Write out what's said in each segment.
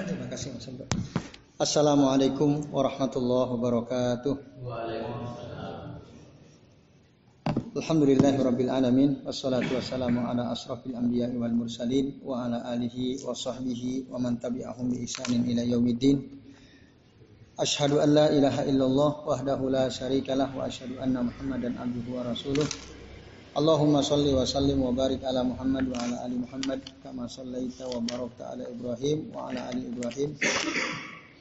Terima kasih Mas Assalamualaikum warahmatullahi wabarakatuh. Alhamdulillahirabbil alamin wassalatu wassalamu ala asrafil anbiya'i wal mursalin wa ala alihi wa sahbihi wa man tabi'ahum bi ihsanin ila yaumiddin. Ashhadu an la ilaha illallah wahdahu la syarikalah wa asyhadu anna Muhammadan abduhu wa rasuluh. Allahumma salli wa sallim wa barik ala Muhammad wa ala ali Muhammad kama sallaita wa barakta ala Ibrahim wa ala ali Ibrahim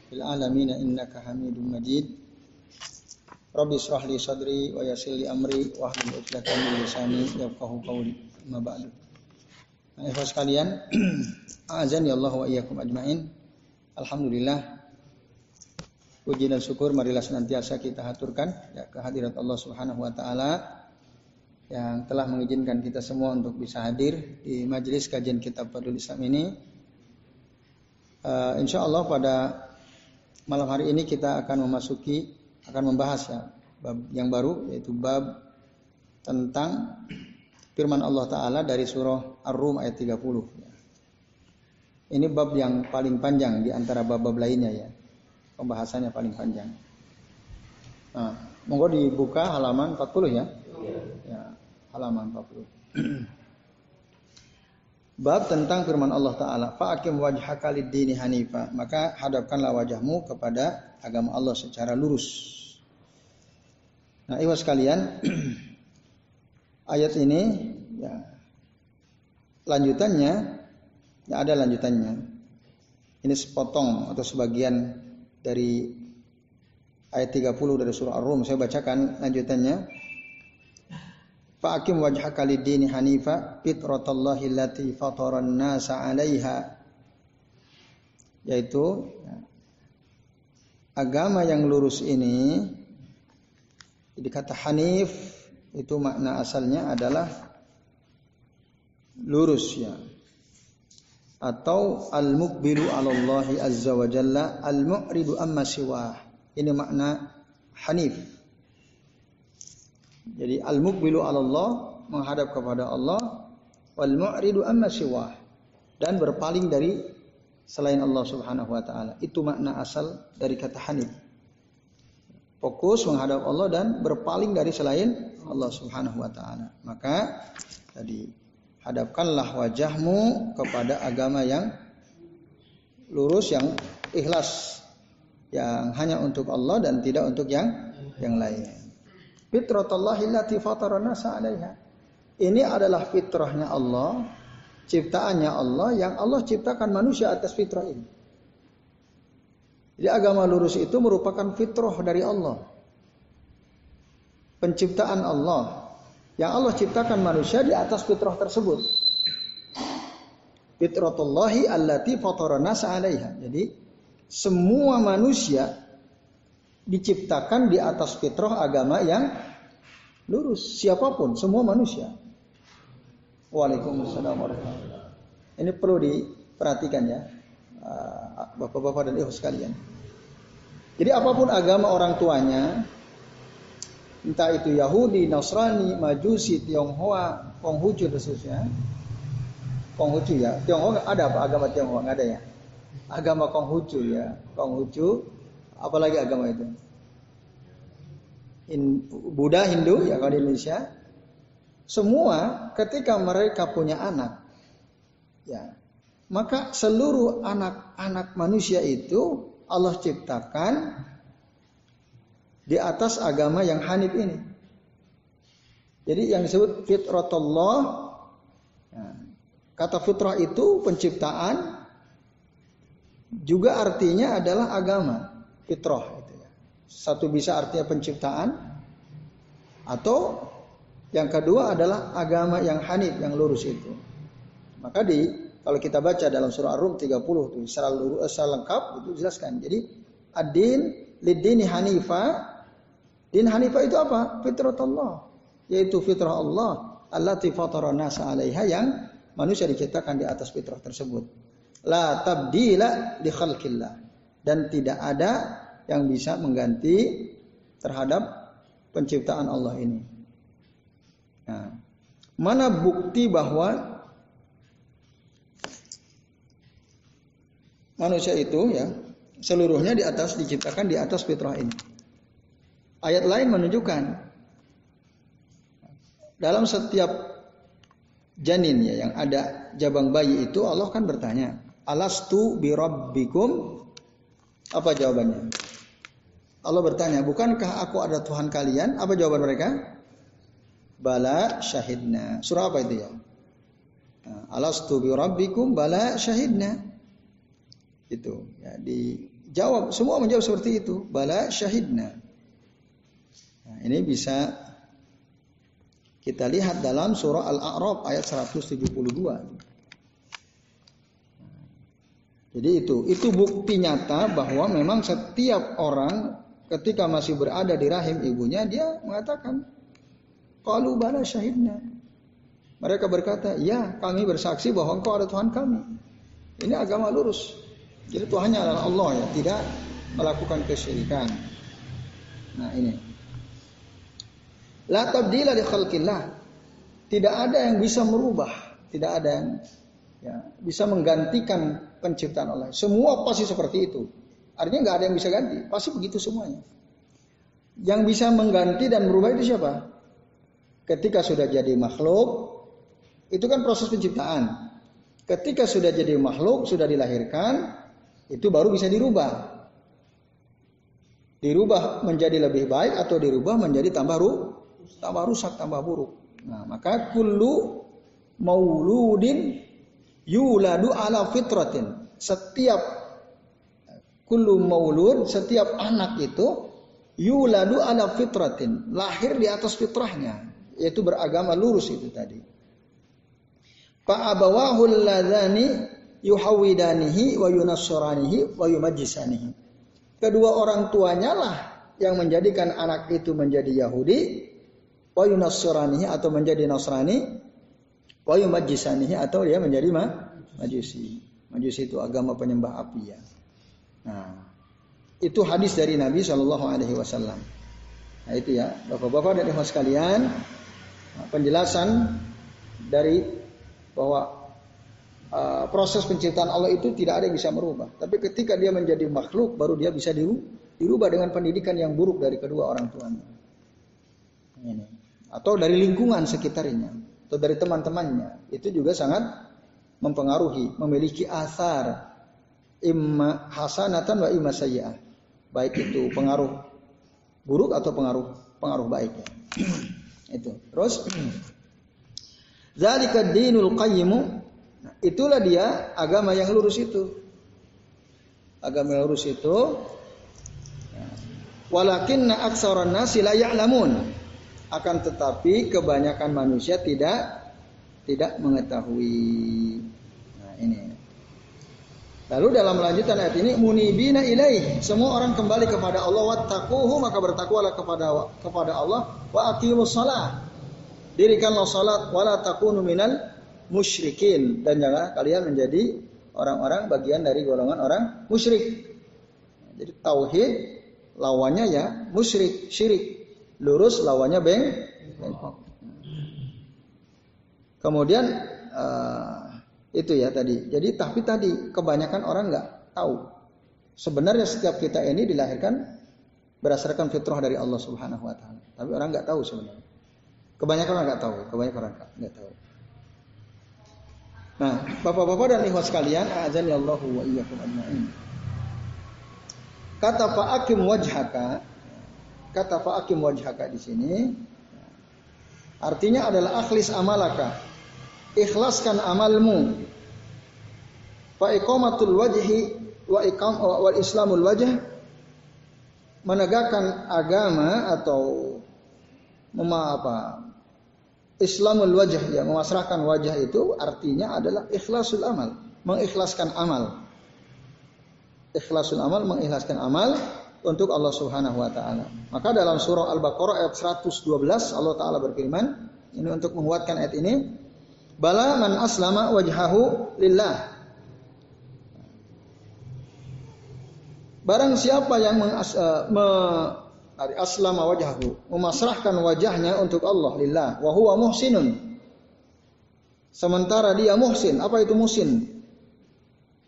fil alamin innaka Hamidum Majid. Rabbi israh li sadri wa yassir li amri wa hlul 'uqdatam min lisani yafqahu qawli. Ma ba'du. Nah, sekalian, azan ya Allah wa iyyakum ajmain. Alhamdulillah puji dan syukur marilah senantiasa kita haturkan ya kehadirat Allah Subhanahu wa taala yang telah mengizinkan kita semua untuk bisa hadir di majelis kajian kitab Fadlul Islam ini. Uh, insya Allah pada malam hari ini kita akan memasuki akan membahas ya bab yang baru yaitu bab tentang firman Allah taala dari surah Ar-Rum ayat 30 ya. Ini bab yang paling panjang di antara bab-bab lainnya ya. Pembahasannya paling panjang. Nah, monggo dibuka halaman 40 ya. Ya, halaman 40. Bab tentang firman Allah Ta'ala Fa'akim wajhaka lid-dini hanifa Maka hadapkanlah wajahmu kepada agama Allah secara lurus Nah, iwas sekalian, ayat ini ya lanjutannya ya ada lanjutannya. Ini sepotong atau sebagian dari ayat 30 dari surah Ar-Rum. Saya bacakan lanjutannya. Fa'akim wajhaka lid-dini hanifa fitratallahi allati fataran nasa 'alaiha. Yaitu ya, agama yang lurus ini jadi kata Hanif itu makna asalnya adalah lurus ya. Atau al-muqbilu 'ala azza wa jalla al-mu'ridu amma siwah. Ini makna Hanif. Jadi al-muqbilu 'ala Allah menghadap kepada Allah wal mu'ridu amma siwah dan berpaling dari selain Allah Subhanahu wa taala. Itu makna asal dari kata Hanif fokus menghadap Allah dan berpaling dari selain Allah Subhanahu wa taala. Maka tadi hadapkanlah wajahmu kepada agama yang lurus yang ikhlas yang hanya untuk Allah dan tidak untuk yang yang lain. Fitratullahi allati fatarana 'alaiha. Ini adalah fitrahnya Allah, ciptaannya Allah yang Allah ciptakan manusia atas fitrah ini. Jadi agama lurus itu merupakan fitrah dari Allah. Penciptaan Allah. Yang Allah ciptakan manusia di atas fitrah tersebut. Fitratullahi allati fatarana alaiha. Jadi semua manusia diciptakan di atas fitrah agama yang lurus. Siapa pun, semua manusia. Waalaikumsalam warahmatullahi Ini perlu diperhatikan ya. Ah, bapak-bapak dan ibu sekalian. Jadi apa pun agama orang tuanya, entah itu Yahudi, Nasrani, Majusi, Tionghoa, Konghucu khususnya, Konghucu ya, Tionghoa ada apa agama Tionghoa nggak ada ya? Agama Konghucu ya, Konghucu, apalagi agama itu? In, Buddha, Hindu ya kalau di Indonesia, semua ketika mereka punya anak, ya maka seluruh anak-anak manusia itu Allah ciptakan di atas agama yang hanif ini. Jadi yang disebut fitratullah ya, kata fitrah itu penciptaan juga artinya adalah agama fitrah itu ya. Satu bisa artinya penciptaan atau yang kedua adalah agama yang hanif yang lurus itu. Maka di kalau kita baca dalam surah Ar-Rum 30 itu secara, eh, secara lengkap itu jelaskan. Jadi ad-din lid-dini hanifa. Din hanifa itu apa? Fitrat Allah. Yaitu fitrah Allah. Allati fatara nasa alaiha yang manusia diciptakan di atas fitrah tersebut. La tabdila li khalqillah. Dan tidak ada yang bisa mengganti terhadap penciptaan Allah ini. Nah, mana bukti bahwa manusia itu ya seluruhnya di atas diciptakan di atas fitrah ini. Ayat lain menunjukkan dalam setiap janin ya yang ada jabang bayi itu Allah kan bertanya, "Alastu bi rabbikum?" Apa jawabannya? Allah bertanya, "Bukankah aku ada Tuhan kalian?" Apa jawaban mereka? Bala syahidna. Surah apa itu ya? Alastu bi rabbikum? Bala syahidna. Itu ya dijawab semua menjawab seperti itu. Bala syahidna. Nah, ini bisa kita lihat dalam surah Al-A'raf ayat 172. Jadi itu, itu bukti nyata bahwa memang setiap orang ketika masih berada di rahim ibunya dia mengatakan kalau bala syahidna. Mereka berkata, ya kami bersaksi bahwa engkau ada Tuhan kami. Ini agama lurus. Jadi Tuhannya adalah Allah ya, tidak melakukan kesyirikan. Nah ini. La tabdila li khalqillah. Tidak ada yang bisa merubah, tidak ada yang ya, bisa menggantikan penciptaan Allah. Semua pasti seperti itu. Artinya nggak ada yang bisa ganti, pasti begitu semuanya. Yang bisa mengganti dan merubah itu siapa? Ketika sudah jadi makhluk, itu kan proses penciptaan. Ketika sudah jadi makhluk, sudah dilahirkan, itu baru bisa dirubah. Dirubah menjadi lebih baik atau dirubah menjadi tambah ruh tambah rusak, tambah buruk. Nah, maka kullu mauludin yuladu ala fitratin. Setiap kullu maulud, setiap anak itu yuladu ala fitratin, lahir di atas fitrahnya, yaitu beragama lurus itu tadi. Fa abawahu alladzani yuhawidanihi wa yunassaranihi wa yumajjisanihi. Kedua orang tuanya lah yang menjadikan anak itu menjadi Yahudi wa yunassiranihi atau menjadi Nasrani wa yumajjisanihi atau dia menjadi ma majusi. Majusi itu agama penyembah api ya. Nah, itu hadis dari Nabi Shallallahu Alaihi Wasallam. Nah itu ya, bapak-bapak dan ibu sekalian, penjelasan dari bahwa uh, proses penciptaan Allah itu tidak ada yang bisa merubah. Tapi ketika dia menjadi makhluk, baru dia bisa dirubah dengan pendidikan yang buruk dari kedua orang tuanya. Ini atau dari lingkungan sekitarnya atau dari teman-temannya itu juga sangat mempengaruhi memiliki asar imma hasanatan wa imma sayyi'ah baik itu pengaruh buruk atau pengaruh pengaruh baik itu terus zalika dinul qayyimu nah, itulah dia agama yang lurus itu agama yang lurus itu ya. walakinna aksaran nasi la ya'lamun akan tetapi kebanyakan manusia tidak tidak mengetahui. Nah, ini. Lalu dalam lanjutan ayat ini munibina ilaih, semua orang kembali kepada Allah wattaquhu maka bertakwalah kepada kepada Allah wa aqimus shalah. Dirikanlah salat wala takunu minal musyrikin dan jangan kalian menjadi orang-orang bagian dari golongan orang musyrik. Jadi tauhid lawannya ya musyrik, syirik lurus lawannya beng. Kemudian uh, itu ya tadi. Jadi tapi tadi kebanyakan orang nggak tahu. Sebenarnya setiap kita ini dilahirkan berdasarkan fitrah dari Allah Subhanahu Wa Taala. Tapi orang nggak tahu sebenarnya. Kebanyakan orang nggak tahu. Kebanyakan orang nggak tahu. Nah, bapak-bapak dan ikhwas sekalian, azan ya Allah wa iyyakum ajma'in. Kata Pak Akim wajhaka Kata fa'akim wajhaka di sini artinya adalah akhlis amalaka. Ikhlaskan amalmu. Fa iqamatul wajhi wa iqam wal islamul wajh menegakkan agama atau mema apa Islamul wajah ya memasrahkan wajah itu artinya adalah ikhlasul amal, mengikhlaskan amal. Ikhlasul amal mengikhlaskan amal untuk Allah Subhanahu wa taala. Maka dalam surah Al-Baqarah ayat 112 Allah taala berfirman, ini untuk menguatkan ayat ini, bala man aslama wajhahu lillah. Barang siapa yang mengas, uh, me, aslama wajhahu, memasrahkan wajahnya untuk Allah lillah, wa huwa muhsinun. Sementara dia muhsin, apa itu muhsin?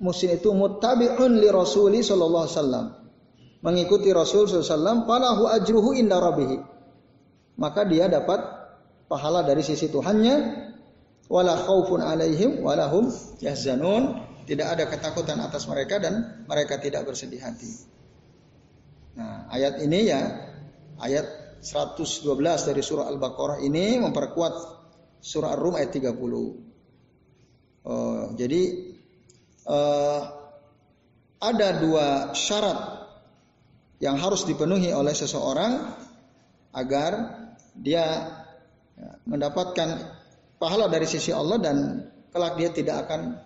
musin itu muttabi'un li rasuli sallallahu alaihi wasallam. Mengikuti Rasul sallallahu falahu ajruhu inda rabbih. Maka dia dapat pahala dari sisi Tuhannya wala khaufun alaihim walahum yahzanun. Tidak ada ketakutan atas mereka dan mereka tidak bersedih hati. Nah, ayat ini ya ayat 112 dari surah Al-Baqarah ini memperkuat surah Ar-Rum ayat 30. Oh, jadi uh, ada dua syarat yang harus dipenuhi oleh seseorang agar dia mendapatkan pahala dari sisi Allah dan kelak dia tidak akan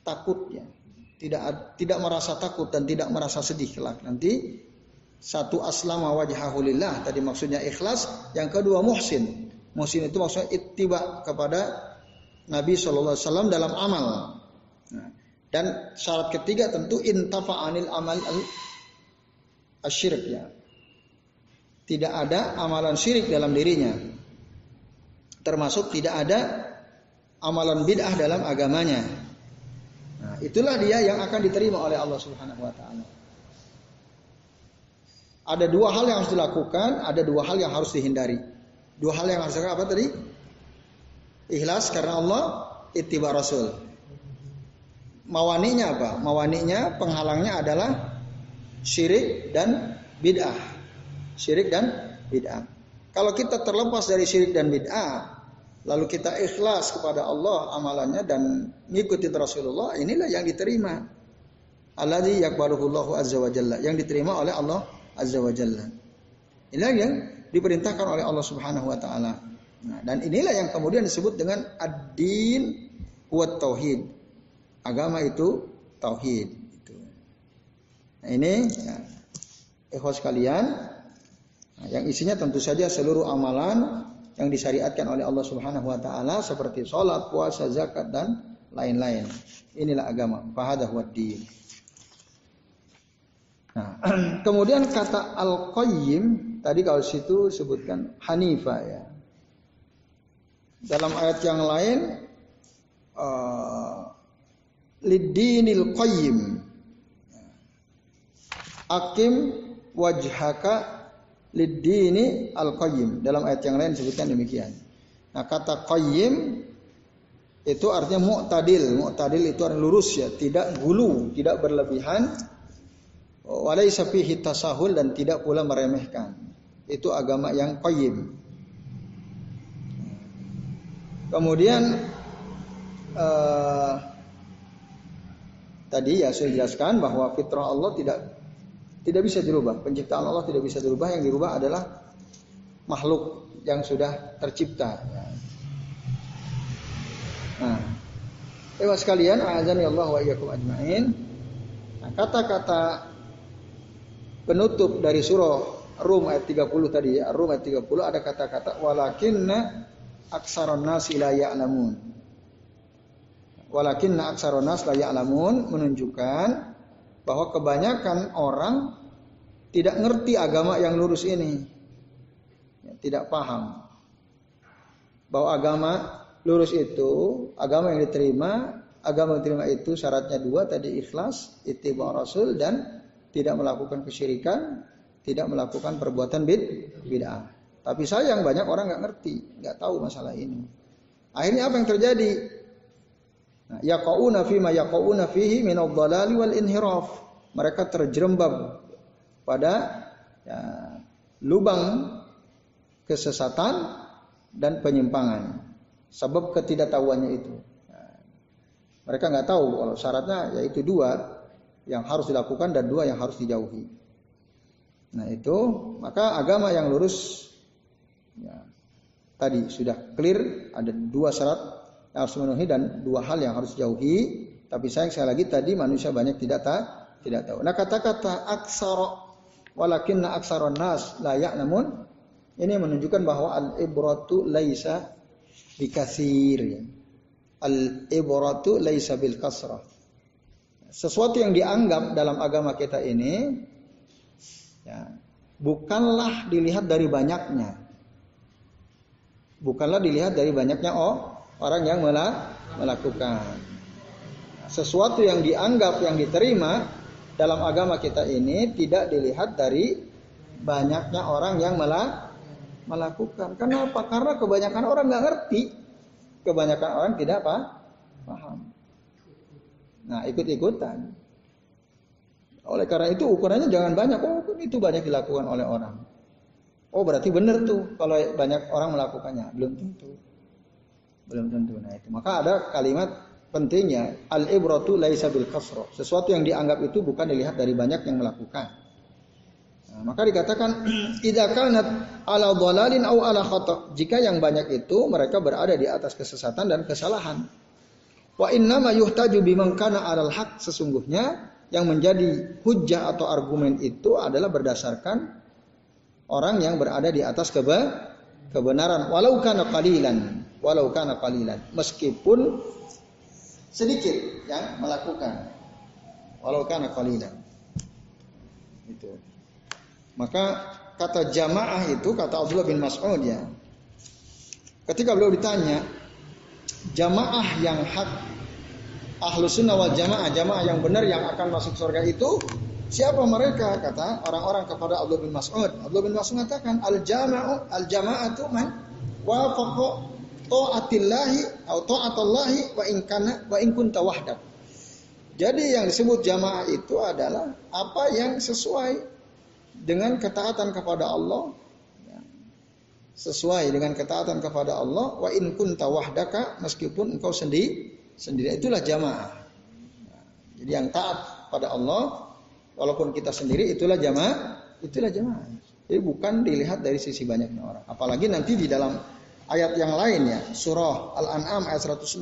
takut ya tidak tidak merasa takut dan tidak merasa sedih kelak nanti satu aslama wajhahulillah tadi maksudnya ikhlas yang kedua muhsin muhsin itu maksudnya ittiba kepada Nabi Shallallahu Alaihi Wasallam dalam amal nah, dan syarat ketiga tentu intafa anil amal asyirik ya. Tidak ada amalan syirik dalam dirinya. Termasuk tidak ada amalan bid'ah dalam agamanya. Nah, itulah dia yang akan diterima oleh Allah Subhanahu wa taala. Ada dua hal yang harus dilakukan, ada dua hal yang harus dihindari. Dua hal yang harus apa tadi? Ikhlas karena Allah, ittiba Rasul. Mawaninya apa? Mawaninya penghalangnya adalah syirik dan bid'ah. Syirik dan bid'ah. Kalau kita terlepas dari syirik dan bid'ah, lalu kita ikhlas kepada Allah amalannya dan mengikuti Rasulullah, inilah yang diterima. Alladzi yakbaluhullahu azza wa jalla, yang diterima oleh Allah azza wa jalla. Inilah yang diperintahkan oleh Allah Subhanahu wa taala. Nah, dan inilah yang kemudian disebut dengan ad-din wa tauhid. Agama itu tauhid. Nah, ini ya, ikhwas sekalian nah, yang isinya tentu saja seluruh amalan yang disyariatkan oleh Allah Subhanahu wa taala seperti sholat, puasa, zakat dan lain-lain. Inilah agama. Fahadah. Nah, kemudian kata al-qayyim tadi kalau situ sebutkan Hanifah ya. Dalam ayat yang lain uh, lidinil qayyim Akim wajhaka lidini al-qayyim. Dalam ayat yang lain disebutkan demikian. Nah, kata qayyim itu artinya mu'tadil. Mu'tadil itu artinya lurus ya, tidak gulu, tidak berlebihan. Walaysa fihi tasahul dan tidak pula meremehkan. Itu agama yang qayyim. Kemudian uh, tadi ya saya jelaskan bahwa fitrah Allah tidak tidak bisa dirubah. Penciptaan Allah tidak bisa dirubah. Yang dirubah adalah makhluk yang sudah tercipta. Nah, Ewa sekalian, azan ya Allah wa iyyakum ajmain. Nah, kata-kata penutup dari surah Rum ayat 30 tadi ya, Rum ayat 30 ada kata-kata walakinna aksaron nas la ya'lamun. Walakinna aksaron nas la ya'lamun menunjukkan bahwa kebanyakan orang tidak ngerti agama yang lurus ini. Ya, tidak paham. Bahwa agama lurus itu, agama yang diterima, agama yang diterima itu syaratnya dua tadi ikhlas, ittiba rasul dan tidak melakukan kesyirikan, tidak melakukan perbuatan bid bid'ah. Tapi sayang banyak orang nggak ngerti, nggak tahu masalah ini. Akhirnya apa yang terjadi? Nah, yaqauna fi ma yaqauna fihi min ad-dhalali wal inhiraf. Mereka terjerembab pada ya, lubang kesesatan dan penyimpangan. Sebab ketidaktahuannya itu. Ya, mereka nggak tahu kalau syaratnya yaitu dua yang harus dilakukan dan dua yang harus dijauhi. Nah itu maka agama yang lurus ya, tadi sudah clear ada dua syarat yang harus memenuhi dan dua hal yang harus dijauhi. Tapi sayang sekali lagi tadi manusia banyak tidak tahu, tidak tahu. Nah kata-kata aksara walakinna aksaron nas layak namun ini menunjukkan bahwa al ibratu laisa bikathir. Al ibratu laisa bil kasrah. Sesuatu yang dianggap dalam agama kita ini ya, bukanlah dilihat dari banyaknya. Bukanlah dilihat dari banyaknya oh orang yang melakukan. sesuatu yang dianggap yang diterima dalam agama kita ini tidak dilihat dari banyaknya orang yang melakukan. Kenapa? Karena kebanyakan orang nggak ngerti. Kebanyakan orang tidak apa? Paham. Nah, ikut-ikutan. Oleh karena itu ukurannya jangan banyak. Oh, itu banyak dilakukan oleh orang. Oh, berarti benar tuh kalau banyak orang melakukannya. Belum tentu. Belum tentu. Nah, itu. Maka ada kalimat pentingnya al ibratu laisa bil kasro. Sesuatu yang dianggap itu bukan dilihat dari banyak yang melakukan. Nah, maka dikatakan idza ala dhalalin au ala khata. Jika yang banyak itu mereka berada di atas kesesatan dan kesalahan. Wa inna ma yuhtaju biman kana alal haq sesungguhnya yang menjadi hujah atau argumen itu adalah berdasarkan orang yang berada di atas keba kebenaran walau kana qalilan walau kana qalilan meskipun sedikit yang melakukan walau kana qalilan itu maka kata jamaah itu kata Abdullah bin Mas'ud ya ketika beliau ditanya jamaah yang hak ahlu sunnah wal jamaah jamaah yang benar yang akan masuk surga itu Siapa mereka? Kata orang-orang kepada Abdullah bin Mas'ud. Abdullah bin Mas'ud mengatakan al jama'u al jama'atu man wafaqa ta'atillahi atau ta'atallahi wa in kana wa in kunta wahdak. Jadi yang disebut jamaah itu adalah apa yang sesuai dengan ketaatan kepada Allah sesuai dengan ketaatan kepada Allah wa in kunta wahdaka meskipun engkau sendiri sendiri itulah jamaah. Jadi yang taat pada Allah Walaupun kita sendiri itulah jamaah, itulah jamaah. Jadi bukan dilihat dari sisi banyaknya orang. Apalagi nanti di dalam ayat yang lain ya, surah Al-An'am ayat 116.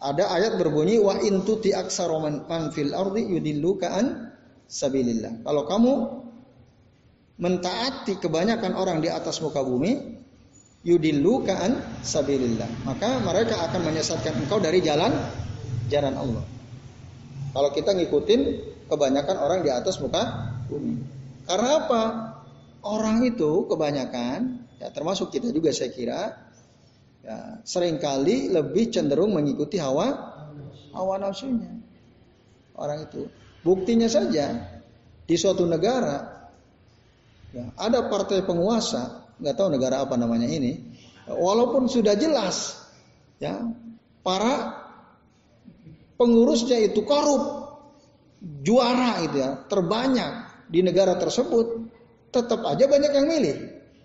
Ada ayat berbunyi wa in tuti aktsara man fil ardi yudilluka an sabilillah. Kalau kamu mentaati kebanyakan orang di atas muka bumi, yudilluka an sabilillah. Maka mereka akan menyesatkan engkau dari jalan jalan Allah. Kalau kita ngikutin kebanyakan orang di atas muka bumi. Karena apa? Orang itu kebanyakan, ya termasuk kita juga saya kira, ya sering kali lebih cenderung mengikuti hawa hawa nafsunya. Orang itu. Buktinya saja di suatu negara ya, ada partai penguasa, nggak tahu negara apa namanya ini, walaupun sudah jelas ya para pengurusnya itu korup, juara itu ya, terbanyak di negara tersebut, tetap aja banyak yang milih.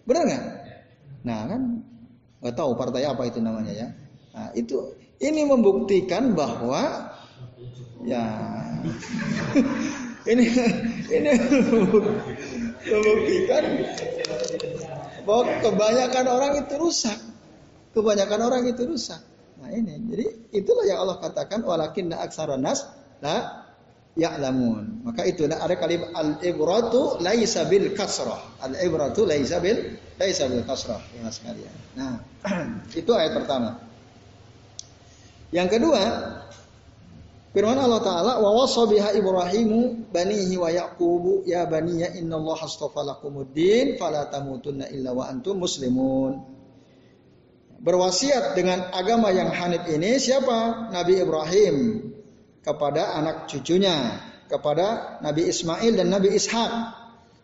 Benar nggak? Nah kan nggak tahu partai apa itu namanya ya. Nah, itu ini membuktikan bahwa ya ini ini membuktikan bahwa kebanyakan orang itu rusak. Kebanyakan orang itu rusak. Nah ini, jadi itulah yang Allah katakan walakin aksaran nas la ya'lamun. Maka itu ada kalimat al-ibratu laisa bil kasrah. Al-ibratu laisa bil laisa bil kasrah ya sekalian. Nah, itu ayat pertama. Yang kedua, firman Allah taala wa wasa biha Ibrahimu banihi wa Yaqubu ya baniya innallaha astafa lakumuddin fala tamutunna illa wa antum muslimun berwasiat dengan agama yang hanif ini siapa? Nabi Ibrahim kepada anak cucunya, kepada Nabi Ismail dan Nabi Ishak.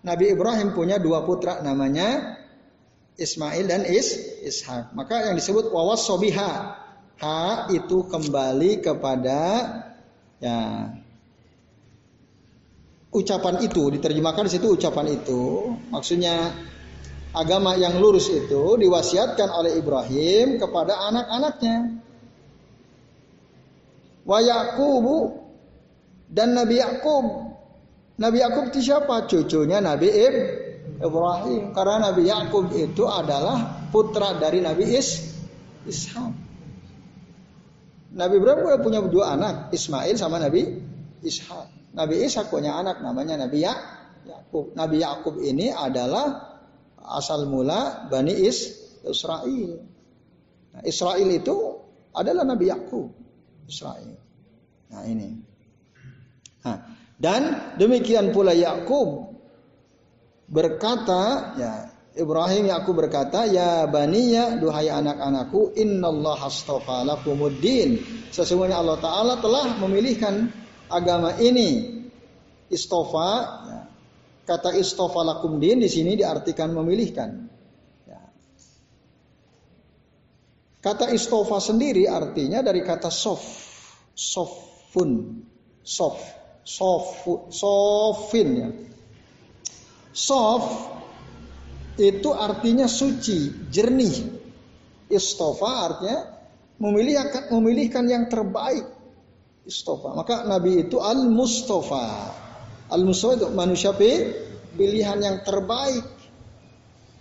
Nabi Ibrahim punya dua putra namanya Ismail dan Is Ishak. Maka yang disebut wawas sobiha. Ha itu kembali kepada ya ucapan itu diterjemahkan di situ ucapan itu maksudnya agama yang lurus itu diwasiatkan oleh Ibrahim kepada anak-anaknya. Wa Yaqubu dan Nabi Yakub. Nabi Yakub itu siapa? Cucunya Nabi Ibrahim. Karena Nabi Yakub itu adalah putra dari Nabi Is Ishak. Nabi Ibrahim punya dua anak, Ismail sama Nabi Ishak. Nabi Ishak punya anak namanya Nabi Yakub. Nabi Yakub ini adalah asal mula Bani Is Israel. Nah, Israel itu adalah Nabi Yakub. Israel. Nah ini. Nah, dan demikian pula Yakub berkata ya Ibrahim Yakub berkata, "Ya baniya, duhai anak-anakku, innallaha astafa lakumuddin." Sesungguhnya Allah taala telah memilihkan agama ini. Istofa, ya. kata istofa lakum din di sini diartikan memilihkan. Ya. Kata istofa sendiri artinya dari kata sof, sofun, sof, sof, sofin ya. Sof itu artinya suci, jernih. Istofa artinya memilihkan, memilihkan yang terbaik. Istofa. Maka Nabi itu al-Mustafa. Al-Mustafa itu manusia pilihan yang terbaik.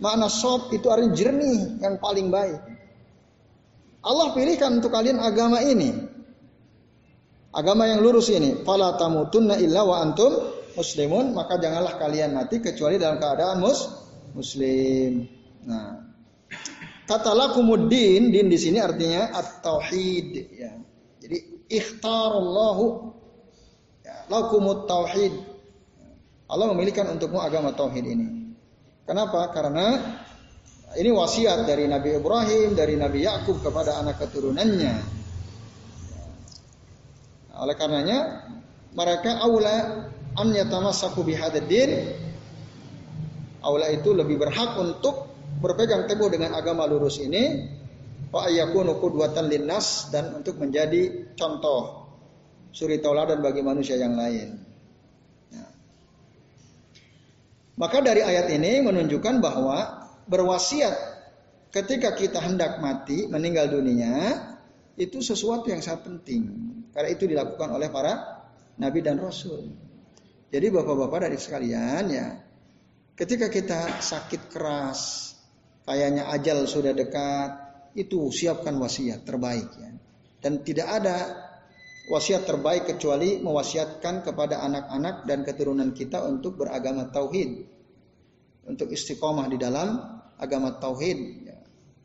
Makna sof itu artinya jernih, yang paling baik. Allah pilihkan untuk kalian agama ini. Agama yang lurus ini. Fala tamutunna illa wa antum muslimun. Maka janganlah kalian mati kecuali dalam keadaan mus Muslim. Nah, kata lakumuddin, din di sini artinya at-tauhid ya. Jadi ikhtarallahu ya, lakumut tauhid. Allah memilihkan untukmu agama tauhid ini. Kenapa? Karena ini wasiat dari Nabi Ibrahim, dari Nabi Yakub kepada anak keturunannya. Oleh karenanya mereka aula an yatamassaku bihadzal Aula itu lebih berhak untuk berpegang teguh dengan agama lurus ini wa ayyakunu qudwatan linnas dan untuk menjadi contoh suri tauladan bagi manusia yang lain. Ya. Maka dari ayat ini menunjukkan bahwa berwasiat ketika kita hendak mati, meninggal dunia, itu sesuatu yang sangat penting. Karena itu dilakukan oleh para nabi dan rasul. Jadi bapak-bapak dari sekalian ya, Ketika kita sakit keras, kayaknya ajal sudah dekat, itu siapkan wasiat terbaik ya. Dan tidak ada wasiat terbaik kecuali mewasiatkan kepada anak-anak dan keturunan kita untuk beragama tauhid. Untuk istiqomah di dalam agama tauhid, ya.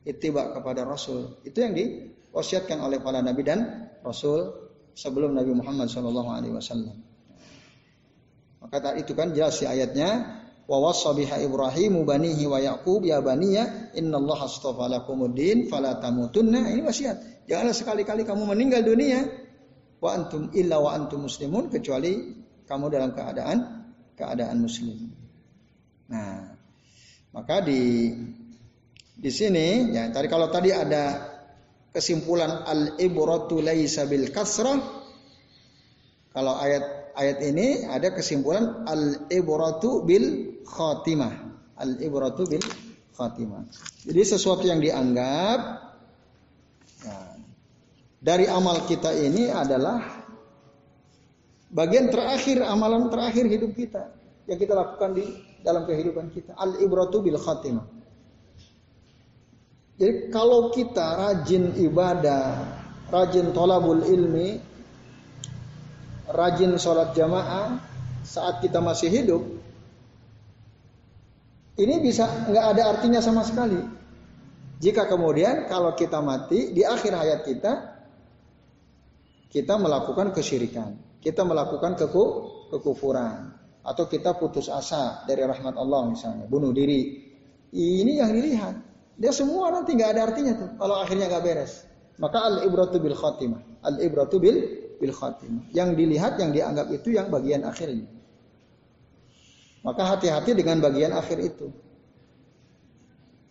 ittiba kepada Rasul. Itu yang diwasiatkan oleh para nabi dan Rasul sebelum Nabi Muhammad SAW. Maka itu kan jelas di ayatnya wa wassa biha Ibrahimu banihi wa Yaqub ya baniya innallaha astafa lakumuddin fala tamutunna ini wasiat janganlah sekali-kali kamu meninggal dunia wa antum illa wa antum muslimun kecuali kamu dalam keadaan keadaan muslim nah maka di di sini ya tadi kalau tadi ada kesimpulan al ibratu laisa bil kasrah kalau ayat ayat ini ada kesimpulan al ibratu bil khatimah. Al ibratu bil khatimah. Jadi sesuatu yang dianggap ya, dari amal kita ini adalah bagian terakhir amalan terakhir hidup kita yang kita lakukan di dalam kehidupan kita. Al ibratu bil khatimah. Jadi kalau kita rajin ibadah, rajin tolabul ilmi, rajin sholat jamaah saat kita masih hidup, ini bisa nggak ada artinya sama sekali. Jika kemudian kalau kita mati di akhir hayat kita, kita melakukan kesyirikan, kita melakukan keku, kekufuran, atau kita putus asa dari rahmat Allah misalnya, bunuh diri. Ini yang dilihat. Dia semua nanti nggak ada artinya tuh kalau akhirnya nggak beres. Maka al ibratu bil khatimah, al ibratu bil bil khatimah. Yang dilihat, yang dianggap itu yang bagian akhirnya. Maka hati-hati dengan bagian akhir itu.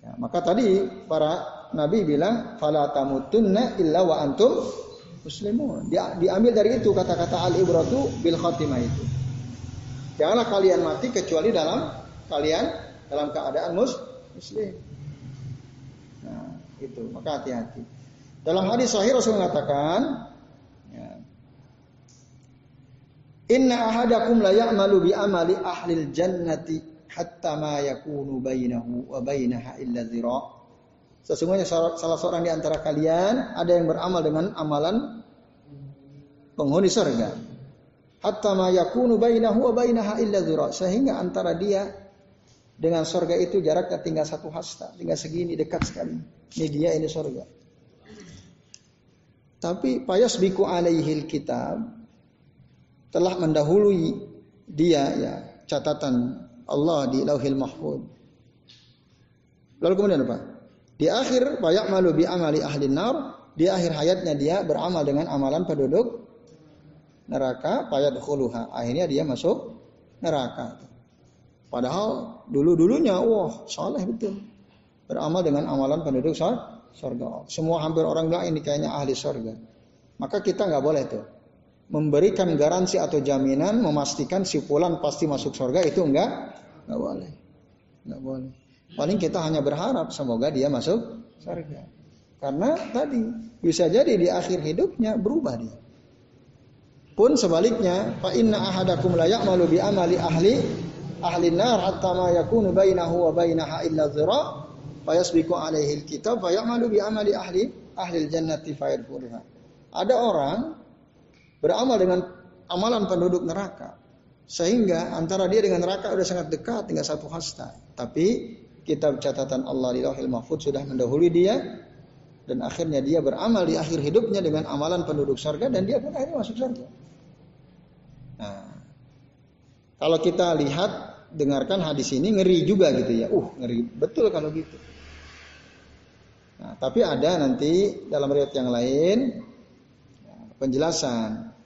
Ya, maka tadi para nabi bilang fala tamutunna illa wa antum muslimun. Dia, diambil dari itu kata-kata al ibratu bil khatimah itu. Janganlah kalian mati kecuali dalam kalian dalam keadaan mus, muslim. Nah, itu maka hati-hati. Dalam hadis sahih Rasul mengatakan Inna ahadakum la ya'malu bi amali ahlil jannati hatta ma yakunu bainahu wa bainaha illa zira. Sesungguhnya salah seorang di antara kalian ada yang beramal dengan amalan penghuni surga. Hatta ma yakunu bainahu wa bainaha illa zira. Sehingga antara dia dengan surga itu jaraknya tinggal satu hasta, tinggal segini dekat sekali. Ini dia ini surga. Tapi payas biku alaihil kitab telah mendahului dia ya catatan Allah di Lauhil Mahfud. Lalu kemudian apa? Di akhir banyak malu bi amali ahli nar, di akhir hayatnya dia beramal dengan amalan penduduk neraka, payat khuluha. Akhirnya dia masuk neraka. Padahal dulu-dulunya, wah saleh betul. Beramal dengan amalan penduduk surga. Semua hampir orang bilang ini kayaknya ahli surga. Maka kita nggak boleh tuh memberikan garansi atau jaminan memastikan si fulan pasti masuk surga itu enggak nggak boleh nggak boleh paling kita hanya berharap semoga dia masuk surga karena tadi bisa jadi di akhir hidupnya berubah dia pun sebaliknya fa inna ahadakum la ya'malu bi amali ahli ahli nar hatta ma yakunu bainahu wa bainaha illa dhira fa yasbiqu alaihi alkitab fa ya'malu bi amali ahli ahli aljannati fa ada orang beramal dengan amalan penduduk neraka. Sehingga antara dia dengan neraka sudah sangat dekat tinggal satu hasta. Tapi kitab catatan Allah di Lauhil Mahfud sudah mendahului dia dan akhirnya dia beramal di akhir hidupnya dengan amalan penduduk surga dan dia pun akhirnya masuk surga. Nah, kalau kita lihat dengarkan hadis ini ngeri juga gitu ya. Uh, ngeri betul kalau gitu. Nah, tapi ada nanti dalam riwayat yang lain penjelasan.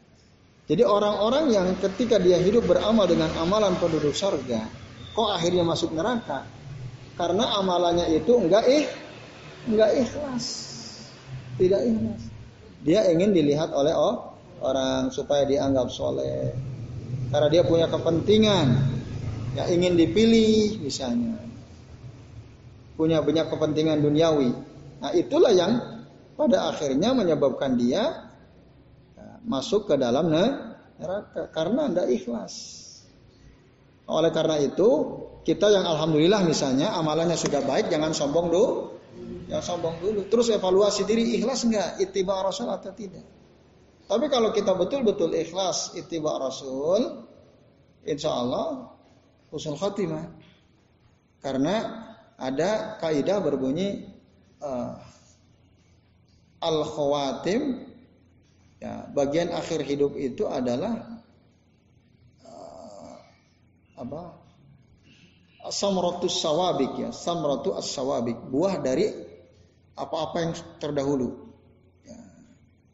Jadi orang-orang yang ketika dia hidup beramal dengan amalan penduduk surga, kok akhirnya masuk neraka? Karena amalannya itu enggak ih, enggak ikhlas. Tidak ikhlas. Dia ingin dilihat oleh oh, orang supaya dianggap soleh. Karena dia punya kepentingan, ya ingin dipilih misalnya. Punya banyak kepentingan duniawi. Nah itulah yang pada akhirnya menyebabkan dia masuk ke dalam neraka karena anda ikhlas. Oleh karena itu, kita yang alhamdulillah misalnya amalannya sudah baik, jangan sombong dulu. Jangan sombong dulu. Terus evaluasi diri ikhlas enggak? Ittiba Rasul atau tidak? Tapi kalau kita betul-betul ikhlas ittiba Rasul, insya Allah husnul khatimah. Karena ada kaidah berbunyi uh, al khawatim Ya, bagian akhir hidup itu adalah uh, apa? Samratus sawabik ya, samratu as-sawabik, buah dari apa-apa yang terdahulu.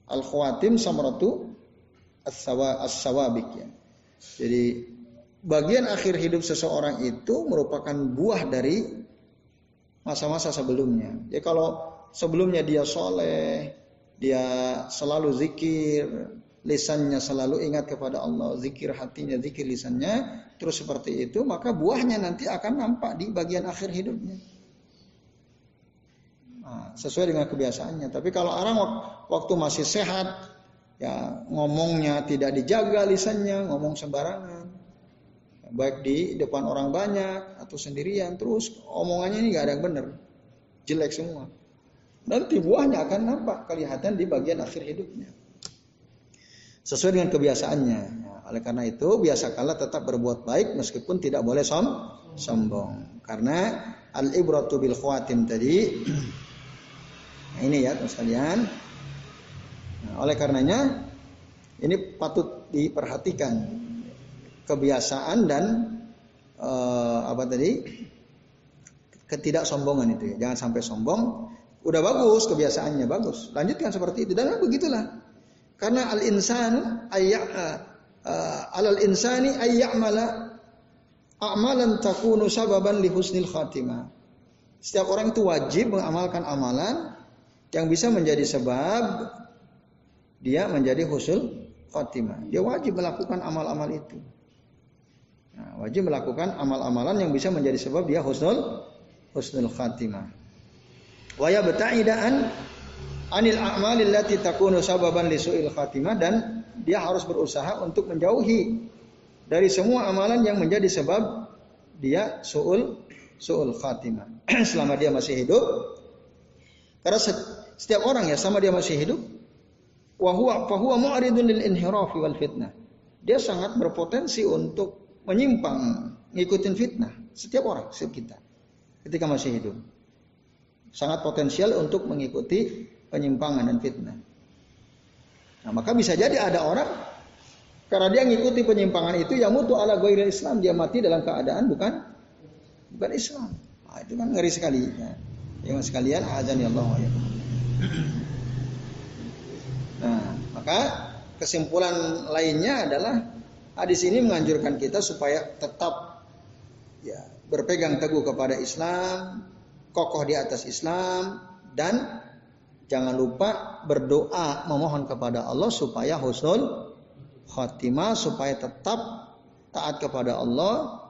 Ya. Al-khawatim samratu as-sawabik ya. Jadi bagian akhir hidup seseorang itu merupakan buah dari masa-masa sebelumnya. Ya kalau sebelumnya dia soleh, dia selalu zikir, lisannya selalu ingat kepada Allah, zikir hatinya, zikir lisannya, terus seperti itu, maka buahnya nanti akan nampak di bagian akhir hidupnya. Nah, sesuai dengan kebiasaannya. Tapi kalau orang waktu masih sehat, ya ngomongnya tidak dijaga lisannya, ngomong sembarangan, baik di depan orang banyak atau sendirian, terus omongannya ini gak ada yang benar, jelek semua. Nanti buahnya akan nampak kelihatan di bagian akhir hidupnya. Sesuai dengan kebiasaannya. Ya, oleh karena itu biasakanlah tetap berbuat baik meskipun tidak boleh som sombong. Karena al ibratu bil khawatim tadi nah ini ya teman sekalian. Nah, oleh karenanya ini patut diperhatikan kebiasaan dan uh, apa tadi ketidaksombongan itu ya. Jangan sampai sombong Udah bagus kebiasaannya bagus. Lanjutkan seperti itu dan begitulah. Karena al insan ayya uh, alal insani ayyamala amalan takunu sababan li husnil khatimah. Setiap orang itu wajib mengamalkan amalan yang bisa menjadi sebab dia menjadi husnul khatimah. Dia wajib melakukan amal-amal itu. Nah, wajib melakukan amal-amalan yang bisa menjadi sebab dia husnul husnul khatimah. Wa yabta'idaan anil a'malil lati takunu sababan li khatimah dan dia harus berusaha untuk menjauhi dari semua amalan yang menjadi sebab dia su'ul su'ul khatimah selama dia masih hidup karena setiap orang ya sama dia masih hidup wa huwa fa huwa mu'ridun lil inhirafi wal fitnah dia sangat berpotensi untuk menyimpang ngikutin fitnah setiap orang setiap kita ketika masih hidup sangat potensial untuk mengikuti penyimpangan dan fitnah. Nah, maka bisa jadi ada orang karena dia mengikuti penyimpangan itu yang mutu ala ghairil Islam dia mati dalam keadaan bukan bukan Islam. Nah, itu kan ngeri sekali. Ya. Yang sekalian azan ya Allah ya. Nah, maka kesimpulan lainnya adalah hadis ini menganjurkan kita supaya tetap ya berpegang teguh kepada Islam, kokoh di atas Islam dan jangan lupa berdoa memohon kepada Allah supaya husnul khatimah supaya tetap taat kepada Allah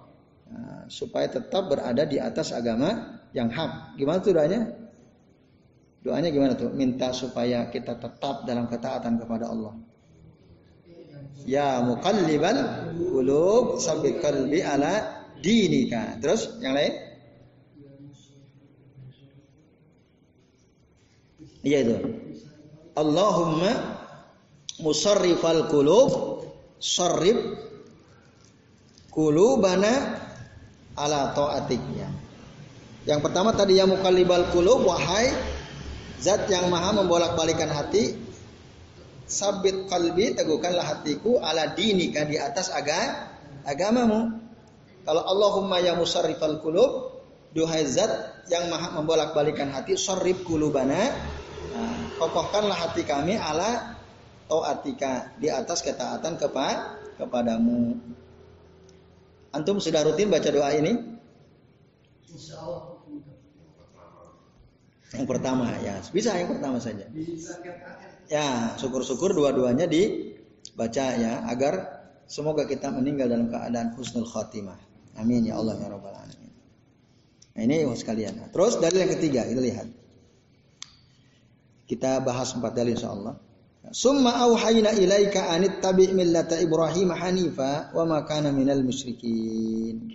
nah, supaya tetap berada di atas agama yang hak. Gimana tuh doanya? Doanya gimana tuh? Minta supaya kita tetap dalam ketaatan kepada Allah. Ya muqallibal qulub sabbit qalbi ala dinika. Terus yang lain? Iya itu. Allahumma musarrifal qulub sarrif qulubana ala taatik ya. Yang pertama tadi yang mukallibal qulub wahai zat yang maha membolak-balikan hati sabit kalbi teguhkanlah hatiku ala dinika di atas aga, agamamu. Kalau Allahumma ya musarrifal qulub duhai zat yang maha membolak-balikan hati sarrif qulubana nah, kokohkanlah hati kami ala taatika di atas ketaatan kepada kepadamu. Antum sudah rutin baca doa ini? Insya Allah. Yang pertama ya, bisa yang pertama saja. Ya, syukur-syukur dua-duanya dibaca ya agar semoga kita meninggal dalam keadaan husnul khatimah. Amin ya Allah ya rabbal alamin. Nah, ini sekalian. Nah, terus dalil yang ketiga, kita lihat. Kita bahas empat dalil insyaallah. Summa auhayna ilaika anit tabi' millata Ibrahim hanifa wa ma kana minal musyrikin.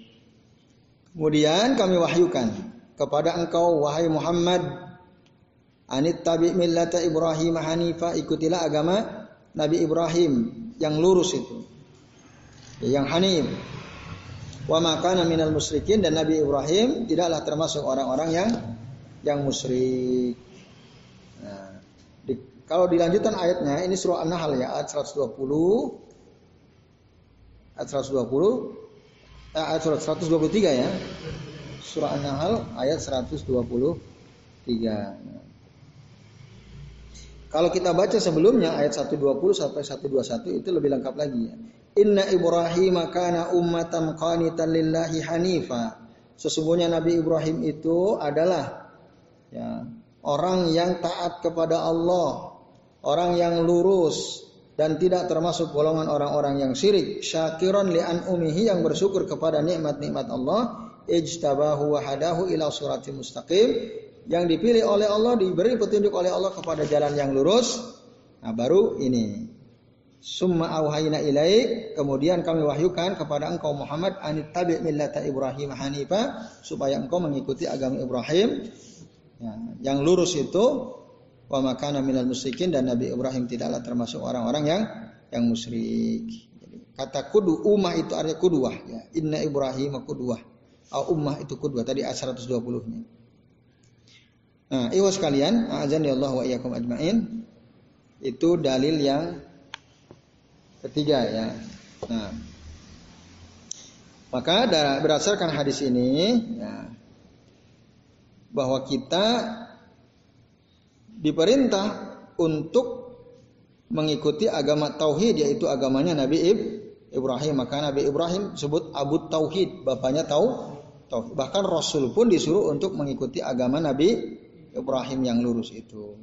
Kemudian kami wahyukan kepada engkau wahai Muhammad Anit tabi millata Ibrahim hanifa ikutilah agama Nabi Ibrahim yang lurus itu. Yang hanif. Wa makana minal musyrikin dan Nabi Ibrahim tidaklah termasuk orang-orang yang yang musyrik. Nah, di, kalau dilanjutkan ayatnya ini surah An-Nahl ya ayat 120 ayat 120 eh, ayat 123 ya. Surah An-Nahl ayat 123. Nah. Kalau kita baca sebelumnya ayat 120 sampai 121 itu lebih lengkap lagi ya. Inna Ibrahim kana ummatan qanitan lillahi hanifa. Sesungguhnya Nabi Ibrahim itu adalah ya, orang yang taat kepada Allah, orang yang lurus dan tidak termasuk golongan orang-orang yang syirik. Syakiran li umihi yang bersyukur kepada nikmat-nikmat Allah, ijtabahu wa hadahu ila surati mustaqim yang dipilih oleh Allah, diberi petunjuk oleh Allah kepada jalan yang lurus. Nah, baru ini. Summa auhayna ilaik, kemudian kami wahyukan kepada engkau Muhammad anit tabi millata Ibrahim hanifa supaya engkau mengikuti agama Ibrahim ya, yang lurus itu wa makana minal musyrikin dan Nabi Ibrahim tidaklah termasuk orang-orang yang yang musyrik. Jadi, kata kudu ummah itu artinya kuduah ya. Inna Ibrahim kuduah. Au ummah itu kuduah tadi ayat 120-nya. Nah, iwas kalian, azan ya Allah wa iyyakum ajmain. Itu dalil yang ketiga ya. Nah, maka berdasarkan hadis ini ya, bahwa kita diperintah untuk mengikuti agama tauhid yaitu agamanya Nabi Ibrahim. Maka Nabi Ibrahim sebut Abu Tauhid, bapaknya tahu tauhid. Bahkan Rasul pun disuruh untuk mengikuti agama Nabi Ibrahim yang lurus itu.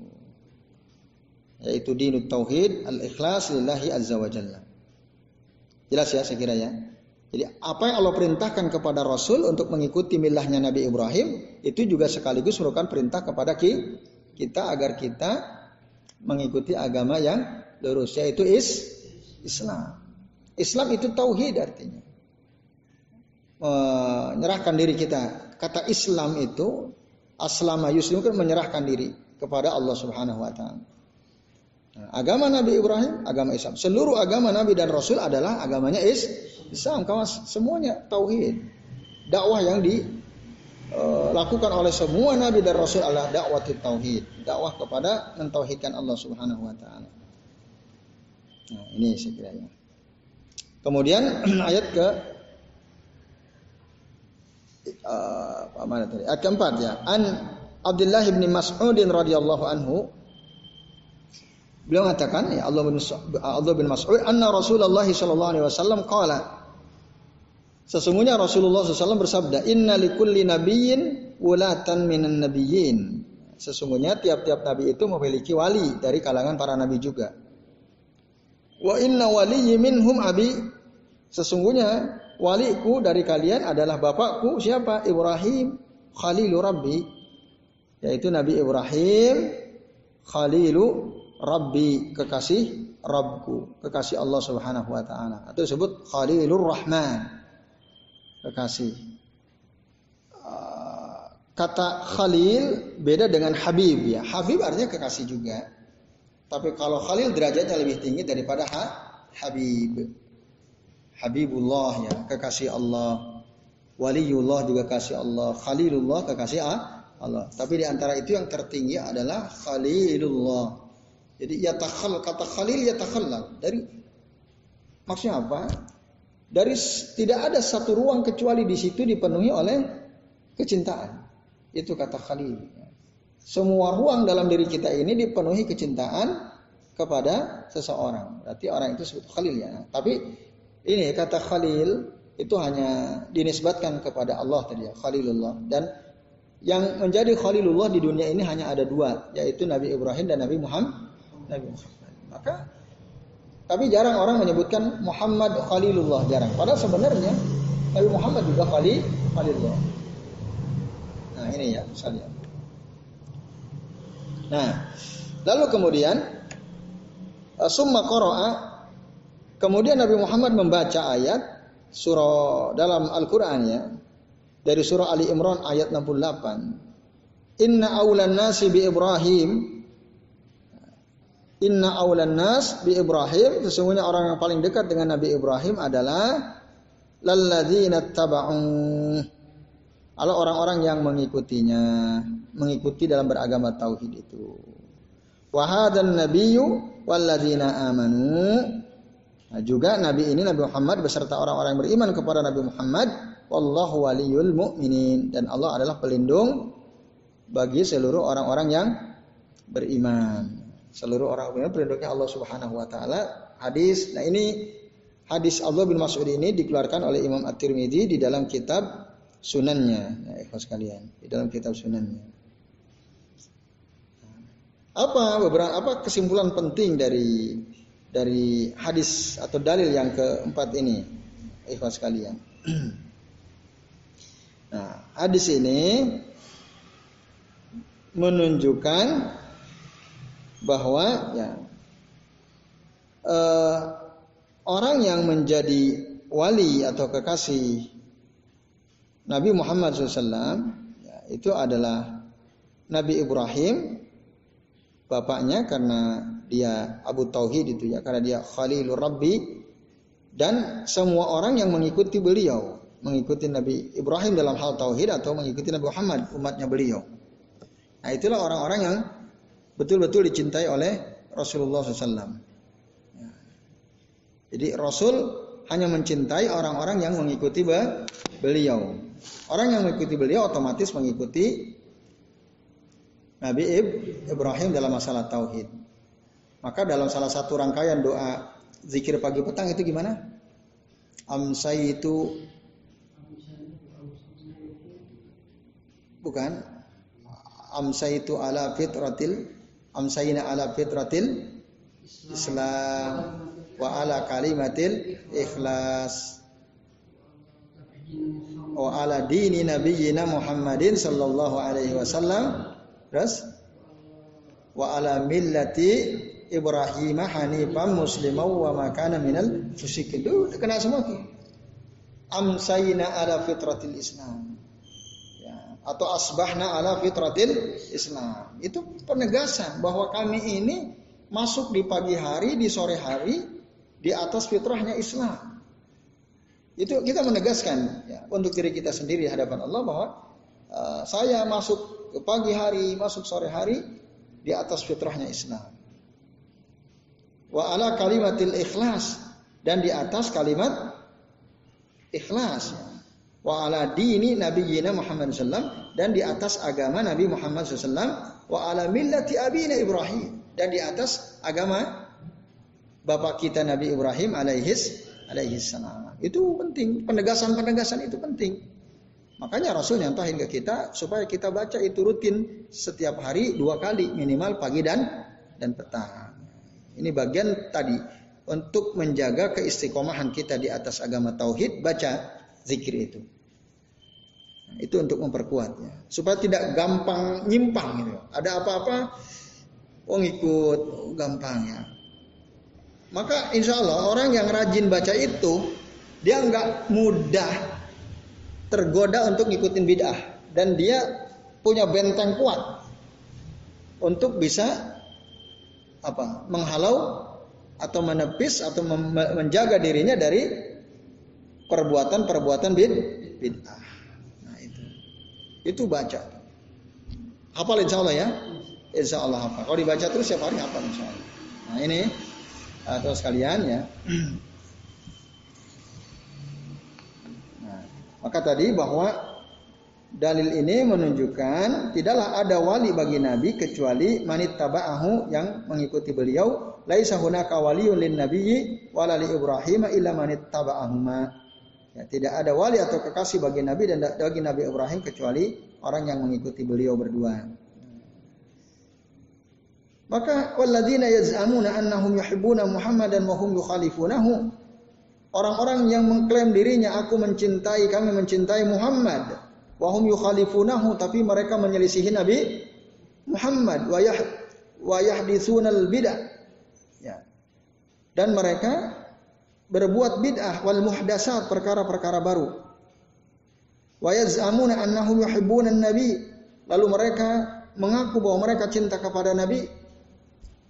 Yaitu dinut tauhid al-ikhlas lillahi azza wa jalla. Jelas ya saya kira ya. Jadi apa yang Allah perintahkan kepada Rasul untuk mengikuti milahnya Nabi Ibrahim itu juga sekaligus merupakan perintah kepada kita agar kita mengikuti agama yang lurus yaitu is Islam. Islam itu tauhid artinya. Menyerahkan diri kita. Kata Islam itu aslama yuslim kan menyerahkan diri kepada Allah Subhanahu wa taala. Nah, agama Nabi Ibrahim, agama Islam. Seluruh agama Nabi dan Rasul adalah agamanya is Islam. Kawan semuanya tauhid. Dakwah yang dilakukan uh, oleh semua Nabi dan Rasul adalah dakwah tauhid. Dakwah kepada mentauhidkan Allah Subhanahu wa taala. Nah, ini sekiranya. Kemudian ayat ke uh, mana tadi? Ayat keempat ya. An Abdullah bin Mas'ud radhiyallahu anhu Beliau mengatakan ya Allah bin Allah bin Mas'ud anna Rasulullah sallallahu alaihi wasallam qala Sesungguhnya Rasulullah SAW bersabda, Inna likulli nabiyyin wulatan minan nabiyyin. Sesungguhnya tiap-tiap nabi itu memiliki wali dari kalangan para nabi juga. Wa inna waliyyi minhum abi. Sesungguhnya waliku dari kalian adalah bapakku siapa? Ibrahim Khalilu Rabbi. Yaitu Nabi Ibrahim Khalilu Rabbi kekasih Rabbku, kekasih Allah Subhanahu wa taala. Atau disebut Khalilur Rahman. Kekasih. Ah, kata Khalil beda dengan Habib ya. Habib artinya kekasih juga. Tapi kalau Khalil derajatnya lebih tinggi daripada ha, Habib. Habibullah ya, kekasih Allah. Waliullah juga kasih Allah. Khalilullah kekasih Allah. Tapi di antara itu yang tertinggi adalah Khalilullah. Jadi ya takhal kata khalil ya takhallal dari maksudnya apa? Dari tidak ada satu ruang kecuali di situ dipenuhi oleh kecintaan. Itu kata khalil. Semua ruang dalam diri kita ini dipenuhi kecintaan kepada seseorang. Berarti orang itu sebut khalil ya. Tapi ini kata khalil itu hanya dinisbatkan kepada Allah tadi ya, khalilullah dan yang menjadi khalilullah di dunia ini hanya ada dua, yaitu Nabi Ibrahim dan Nabi Muhammad Nabi Muhammad. Maka tapi jarang orang menyebutkan Muhammad Khalilullah jarang. Padahal sebenarnya Nabi Muhammad juga Khalil Khalilullah. Nah ini ya misalnya. Nah lalu kemudian summa qara'a kemudian Nabi Muhammad membaca ayat surah dalam Al-Qur'an ya dari surah Ali Imran ayat 68. Inna awlan nasi bi Ibrahim Inna awlan nas bi Ibrahim sesungguhnya orang yang paling dekat dengan Nabi Ibrahim adalah lalladzina taba'u Kalau orang-orang yang mengikutinya, mengikuti dalam beragama tauhid itu. Wahadan nabiyyu walladzina amanu. Nah, juga Nabi ini Nabi Muhammad beserta orang-orang yang beriman kepada Nabi Muhammad, wallahu waliyul mu'minin. Dan Allah adalah pelindung bagi seluruh orang-orang yang beriman. Seluruh orang beriman pelindungnya Allah Subhanahu wa taala. Hadis nah ini hadis Allah bin Mas'ud ini dikeluarkan oleh Imam At-Tirmidzi di dalam kitab sunannya. Ya ikhwas sekalian di dalam kitab sunannya. Apa beberapa apa kesimpulan penting dari dari hadis atau dalil yang keempat ini ikhwas sekalian. Nah hadis ini menunjukkan bahwa ya uh, orang yang menjadi wali atau kekasih Nabi Muhammad SAW ya, itu adalah Nabi Ibrahim bapaknya karena dia Abu Tauhid itu ya karena dia Khalilur Rabbi dan semua orang yang mengikuti beliau mengikuti Nabi Ibrahim dalam hal tauhid atau mengikuti Nabi Muhammad umatnya beliau. Nah itulah orang-orang yang betul-betul dicintai oleh Rasulullah SAW. Ya. Jadi Rasul hanya mencintai orang-orang yang mengikuti beliau. Orang yang mengikuti beliau otomatis mengikuti Nabi Ibrahim dalam masalah tauhid. Maka dalam salah satu rangkaian doa zikir pagi petang itu gimana? Amsaitu bukan amsaitu ala fitratil amsayna ala fitratil Islam wa ala kalimatil ikhlas wa ala dini nabiyyina Muhammadin sallallahu alaihi wasallam terus wa ala millati Ibrahim hanifan musliman wa makana minal musyrikin itu kena semua amsayna ala fitratil Islam atau asbahna ala fitratil Islam. Itu penegasan bahwa kami ini masuk di pagi hari, di sore hari di atas fitrahnya Islam. Itu kita menegaskan ya, untuk diri kita sendiri di hadapan Allah bahwa uh, saya masuk ke pagi hari, masuk sore hari di atas fitrahnya Islam. Wa ala kalimatil ikhlas dan di atas kalimat ikhlas. Wa ala dini nabiyyina Muhammad sallam dan di atas agama Nabi Muhammad sallam wa ala millati abina Ibrahim dan di atas agama bapak kita Nabi Ibrahim alaihis alaihis salam. Itu penting, penegasan-penegasan itu penting. Makanya Rasul nyantahin ke kita supaya kita baca itu rutin setiap hari dua kali minimal pagi dan dan petang. Ini bagian tadi untuk menjaga keistiqomahan kita di atas agama tauhid baca zikir itu. Nah, itu untuk memperkuatnya supaya tidak gampang nyimpang gitu. Ada apa-apa oh ngikut oh, gampang ya. Maka insya Allah orang yang rajin baca itu dia nggak mudah tergoda untuk ngikutin bid'ah dan dia punya benteng kuat untuk bisa apa menghalau atau menepis atau menjaga dirinya dari perbuatan-perbuatan bid'ah. Itu baca. Hafal insya Allah ya. Insya Allah hafal. Kalau dibaca terus setiap hari hafal insya Allah. Nah ini atau sekalian ya. maka tadi bahwa dalil ini menunjukkan tidaklah ada wali bagi Nabi kecuali manit taba'ahu yang mengikuti beliau. Laisa hunaka waliyun lin nabiyyi wala li Ibrahim illa manit taba'ahuma. Ya, tidak ada wali atau kekasih bagi Nabi dan bagi Nabi Ibrahim kecuali orang yang mengikuti beliau berdua. Maka walladzina yaz'amuna annahum yuhibbuna Muhammadan wa hum yukhalifunahu. Orang-orang yang mengklaim dirinya aku mencintai kami mencintai Muhammad wa hum yukhalifunahu tapi mereka menyelisihi Nabi Muhammad wa yah wa yahditsunal bid'ah. Ya. Dan mereka berbuat bid'ah wal muhdasat perkara-perkara baru. Wa yaz'amuna annahum yuhibbuna nabi lalu mereka mengaku bahwa mereka cinta kepada nabi.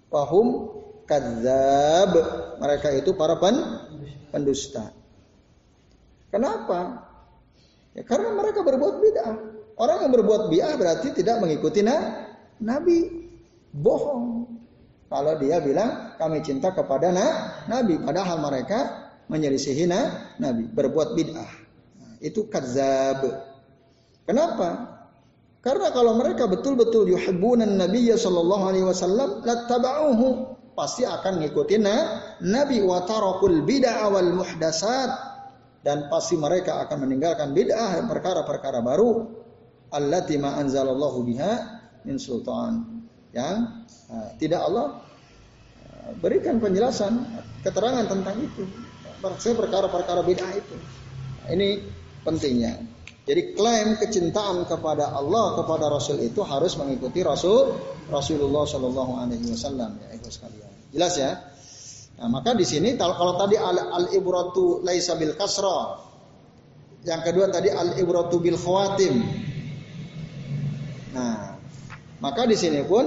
Wahum kadzab. Mereka itu para pen pendusta. Kenapa? Ya karena mereka berbuat bid'ah. Orang yang berbuat bid'ah berarti tidak mengikuti na nabi. Bohong. Kalau dia bilang kami cinta kepada na, Nabi, padahal mereka menyelisihi na, Nabi, berbuat bid'ah. Nah, itu kadzab. Kenapa? Karena kalau mereka betul-betul yuhibbunan Nabi sallallahu alaihi wasallam lattaba'uhu pasti akan ngikutin na, Nabi wa tarakul bid'ah wal muhdasat dan pasti mereka akan meninggalkan bid'ah perkara-perkara baru allati ma anzalallahu biha min sultan yang uh, tidak Allah uh, berikan penjelasan keterangan tentang itu. Maksudnya perkara-perkara bid'ah itu. Nah, ini pentingnya. Jadi klaim kecintaan kepada Allah kepada Rasul itu harus mengikuti Rasul Rasulullah Shallallahu Alaihi Wasallam ya sekalian. Jelas ya. Nah, maka di sini kalau, tadi al, al ibratu laisa bil kasra, yang kedua tadi al ibratu bil khawatim. Nah, maka di sini pun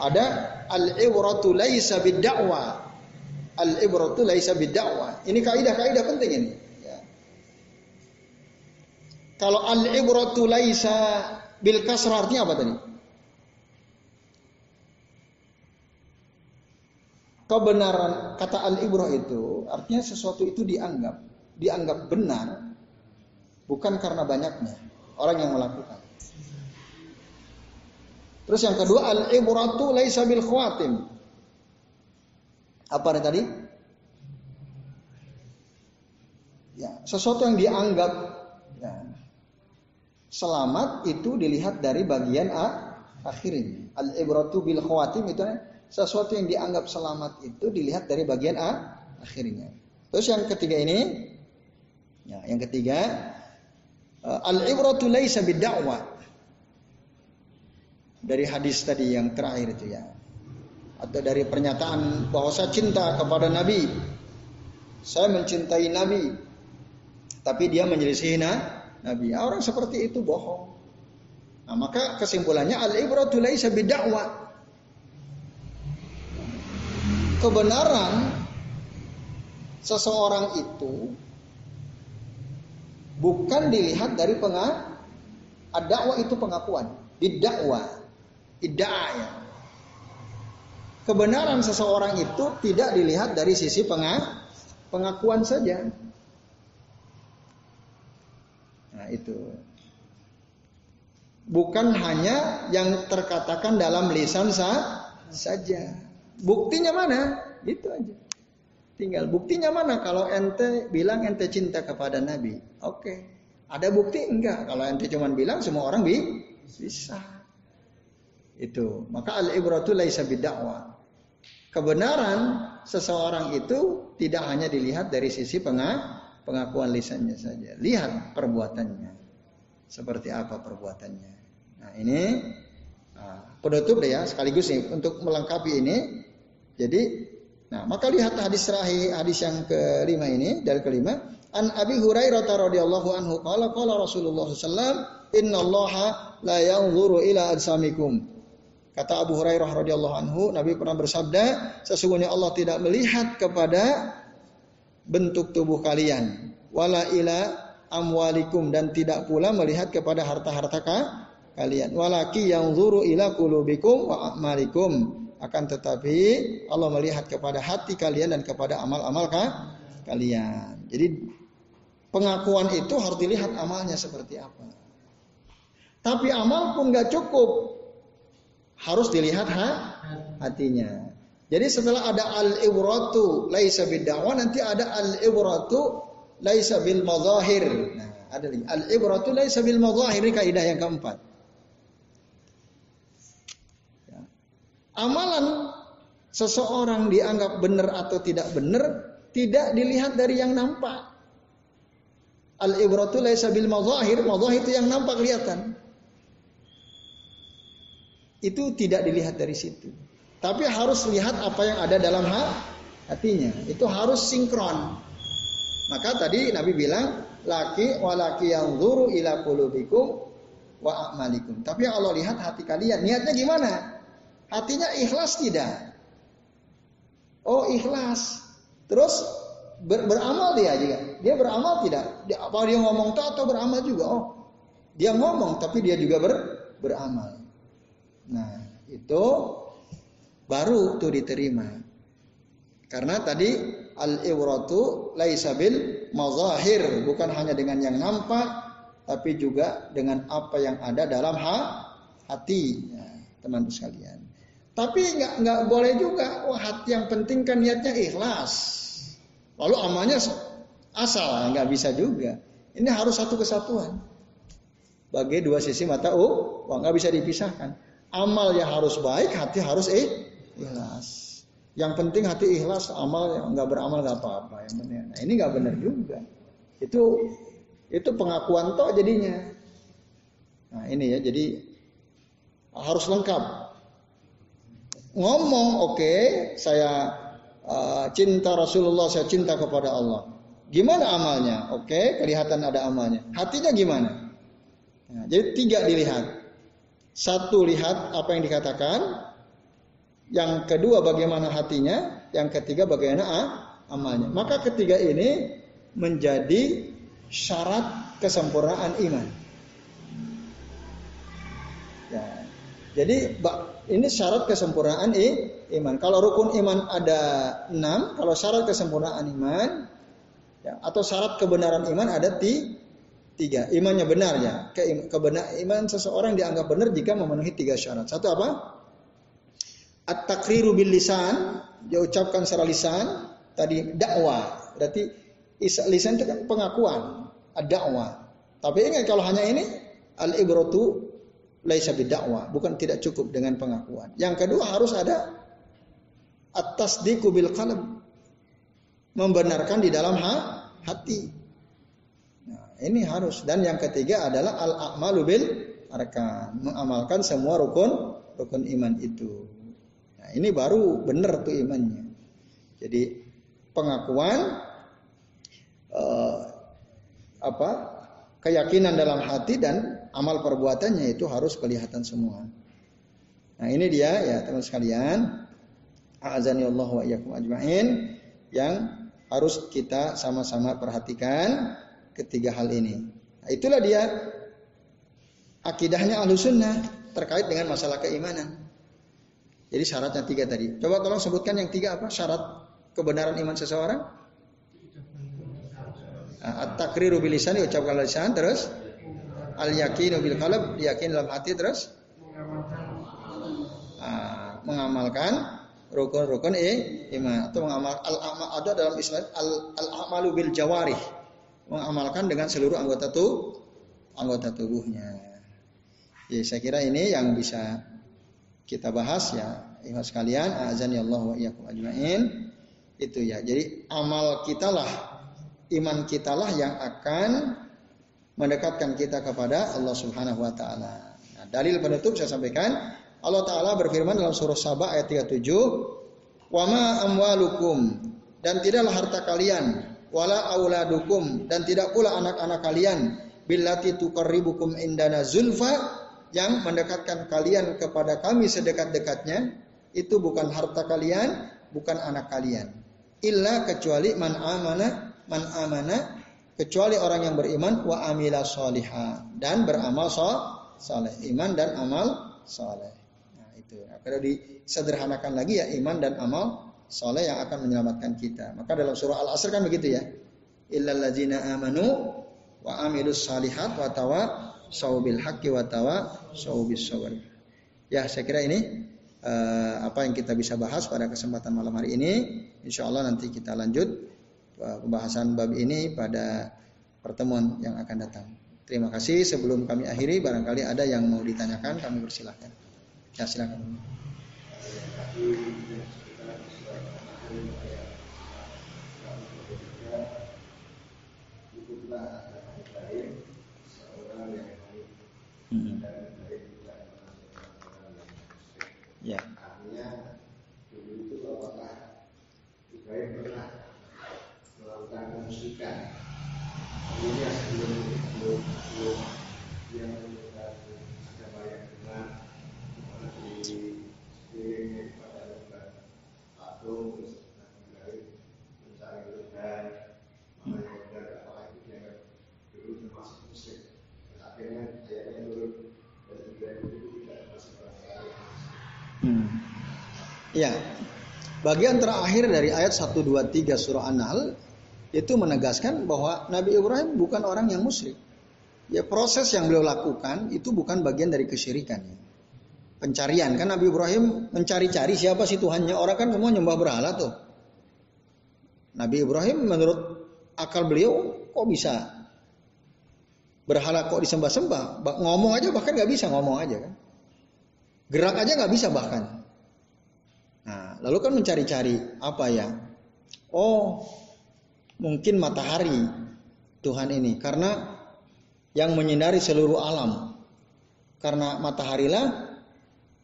ada al-ibratu laisa bid-da'wa. Al-ibratu laisa bid-da'wa. Ini kaidah-kaidah penting ini. Kalau al-ibratu laisa bil kasrah artinya apa tadi? Kebenaran kata al-ibrah itu artinya sesuatu itu dianggap dianggap benar bukan karena banyaknya orang yang melakukan. Terus yang kedua al-ibratu laisa bil khawatim. Apa tadi? Ya, sesuatu yang dianggap selamat itu dilihat dari bagian A akhirnya. Al-ibratu bil khawatim itu sesuatu yang dianggap selamat itu dilihat dari bagian A akhirnya. Terus yang ketiga ini ya, yang ketiga eh, al-ibratu laisa bid da'wah dari hadis tadi yang terakhir itu ya atau dari pernyataan bahwa saya cinta kepada Nabi saya mencintai Nabi tapi dia menyelisih Nabi. Orang seperti itu bohong. Nah maka kesimpulannya al ibratu laisa bid'wa kebenaran seseorang itu bukan dilihat dari pengak dakwah itu pengakuan. Bid'wa ya. Kebenaran seseorang itu tidak dilihat dari sisi pengakuan saja. Itu. Bukan hanya yang terkatakan dalam lisan sah, saja. Buktinya mana? Itu aja. Tinggal buktinya mana kalau ente bilang ente cinta kepada Nabi. Oke. Ada bukti enggak? Kalau ente cuma bilang semua orang bi bisa. Itu. Maka al-ibratu laisa bidakwah. Kebenaran seseorang itu tidak hanya dilihat dari sisi pengakuan lisannya saja. Lihat perbuatannya. Seperti apa perbuatannya. Nah ini nah, penutup deh ya sekaligus nih untuk melengkapi ini. Jadi Nah, maka lihat hadis terakhir, hadis yang kelima ini dari kelima. An Abi Hurairah radhiyallahu anhu qala qala Rasulullah sallallahu inna Allah la yanzuru ila ajsamikum. Kata Abu Hurairah radhiyallahu anhu, Nabi pernah bersabda, sesungguhnya Allah tidak melihat kepada bentuk tubuh kalian, wala ila amwalikum dan tidak pula melihat kepada harta-harta kalian. Walaki yang zuru ila kulubikum wa amalikum akan tetapi Allah melihat kepada hati kalian dan kepada amal-amal kalian. Jadi pengakuan itu harus dilihat amalnya seperti apa. Tapi amal pun nggak cukup, harus dilihat ha? hatinya. Jadi setelah ada al-ibratu laisa bid'awa nanti ada al-ibratu laisa bil mazahir. Nah, ada lagi al-ibratu laisa bil mazahir ini kaidah yang keempat. Amalan seseorang dianggap benar atau tidak benar tidak dilihat dari yang nampak. Al ibratu laisa bil mazahir, mazahir itu yang nampak kelihatan. Itu tidak dilihat dari situ. Tapi harus lihat apa yang ada dalam hatinya. Itu harus sinkron. Maka tadi Nabi bilang, laki walaki yang zuru ila kulubikum wa a'malikum. Tapi yang Allah lihat hati kalian. Niatnya gimana? Hatinya ikhlas tidak? Oh ikhlas. Terus ber, beramal dia juga. Dia beramal tidak? Dia, apa dia ngomong tak atau beramal juga? Oh dia ngomong tapi dia juga ber, beramal. Nah itu baru tuh diterima. Karena tadi al-iwratu laisabil mazahir bukan hanya dengan yang nampak tapi juga dengan apa yang ada dalam ha, hati ya, teman sekalian. Tapi nggak nggak boleh juga. Wah hati yang penting kan niatnya ikhlas. Lalu amalnya asal nggak bisa juga. Ini harus satu kesatuan. Bagi dua sisi mata oh, nggak bisa dipisahkan. Amal yang harus baik, hati harus eh, ikhlas. Yang penting hati ikhlas, amal yang nggak beramal nggak apa-apa. Yang benar. Nah ini nggak benar juga. Itu itu pengakuan toh jadinya. Nah ini ya, jadi harus lengkap ngomong oke okay, saya uh, cinta Rasulullah saya cinta kepada Allah gimana amalnya oke okay, kelihatan ada amalnya hatinya gimana nah, jadi tiga dilihat satu lihat apa yang dikatakan yang kedua bagaimana hatinya yang ketiga bagaimana ah, amalnya maka ketiga ini menjadi syarat kesempurnaan iman ya, jadi ini syarat kesempurnaan iman. Kalau rukun iman ada enam, kalau syarat kesempurnaan iman ya, atau syarat kebenaran iman ada ti, tiga. Imannya benar ya. Ke, kebenar iman seseorang dianggap benar jika memenuhi tiga syarat. Satu apa? At-takriru bil lisan, diucapkan secara lisan. Tadi dakwah, berarti lisan itu kan pengakuan, ad-dakwah. Tapi ingat kalau hanya ini al-ibratu laisa bidakwah, bukan tidak cukup dengan pengakuan. Yang kedua harus ada atas di kubil qalb. Membenarkan di dalam hati. Nah, ini harus dan yang ketiga adalah al a'malu bil arkan, mengamalkan semua rukun rukun iman itu. Nah, ini baru benar tuh imannya. Jadi pengakuan uh, apa keyakinan dalam hati dan amal perbuatannya itu harus kelihatan semua. Nah ini dia ya teman sekalian. Azani Allah wa iyyakum ajmain yang harus kita sama-sama perhatikan ketiga hal ini. Nah, itulah dia akidahnya ahlu sunnah terkait dengan masalah keimanan. Jadi syaratnya tiga tadi. Coba tolong sebutkan yang tiga apa syarat kebenaran iman seseorang? Nah, at-takriru bilisan diucapkan lisan terus Al yakinu bil qalb, yakin dalam hati terus ah, mengamalkan rukun-rukun eh, iman atau mengamal al amal ada dalam istilah al, al amalu bil jawarih mengamalkan dengan seluruh anggota tuh anggota tubuhnya. Ya, saya kira ini yang bisa kita bahas ya, ikhwan sekalian, azan ya Allah wa iyyakum ajmain. Itu ya. Jadi amal kita lah, iman kita lah yang akan mendekatkan kita kepada Allah Subhanahu wa taala. Nah, dalil penutup saya sampaikan Allah Ta'ala berfirman dalam surah Sabah ayat 37, Wama amwalukum dan tidaklah harta kalian, wala auladukum dan tidak pula anak-anak kalian, billati tuqarribukum indana zulfa yang mendekatkan kalian kepada kami sedekat-dekatnya, itu bukan harta kalian, bukan anak kalian. Illa kecuali man amana, man amana, kecuali orang yang beriman wa amila solihah dan beramal soleh, iman dan amal soleh. Itu. Nah, kalau disederhanakan lagi ya iman dan amal soleh yang akan menyelamatkan kita. Maka dalam surah Al-Asr kan begitu ya. Illal amanu wa amilus salihat wa tawa saubil haqqi wa tawa saubis. Ya, saya kira ini uh, apa yang kita bisa bahas pada kesempatan malam hari ini. Insya Allah nanti kita lanjut uh, pembahasan bab ini pada pertemuan yang akan datang. Terima kasih. Sebelum kami akhiri, barangkali ada yang mau ditanyakan, kami persilahkan. Ya silakan. Ya. Artinya dulu itu apakah Ibrahim pernah melakukan kemusikan? Ini sebelum sebelum sebelum yang Hmm. Ya. Bagian terakhir dari ayat 1 2 3 surah An-Nahl itu menegaskan bahwa Nabi Ibrahim bukan orang yang musyrik. Ya proses yang beliau lakukan itu bukan bagian dari kesyirikan. Pencarian kan Nabi Ibrahim mencari-cari siapa sih Tuhannya. Orang kan semua nyembah berhala tuh. Nabi Ibrahim menurut akal beliau kok bisa berhala kok disembah-sembah. Ngomong aja bahkan nggak bisa ngomong aja kan. Gerak aja nggak bisa bahkan. Nah, lalu kan mencari-cari apa ya? Oh, mungkin matahari Tuhan ini karena yang menyinari seluruh alam. Karena mataharilah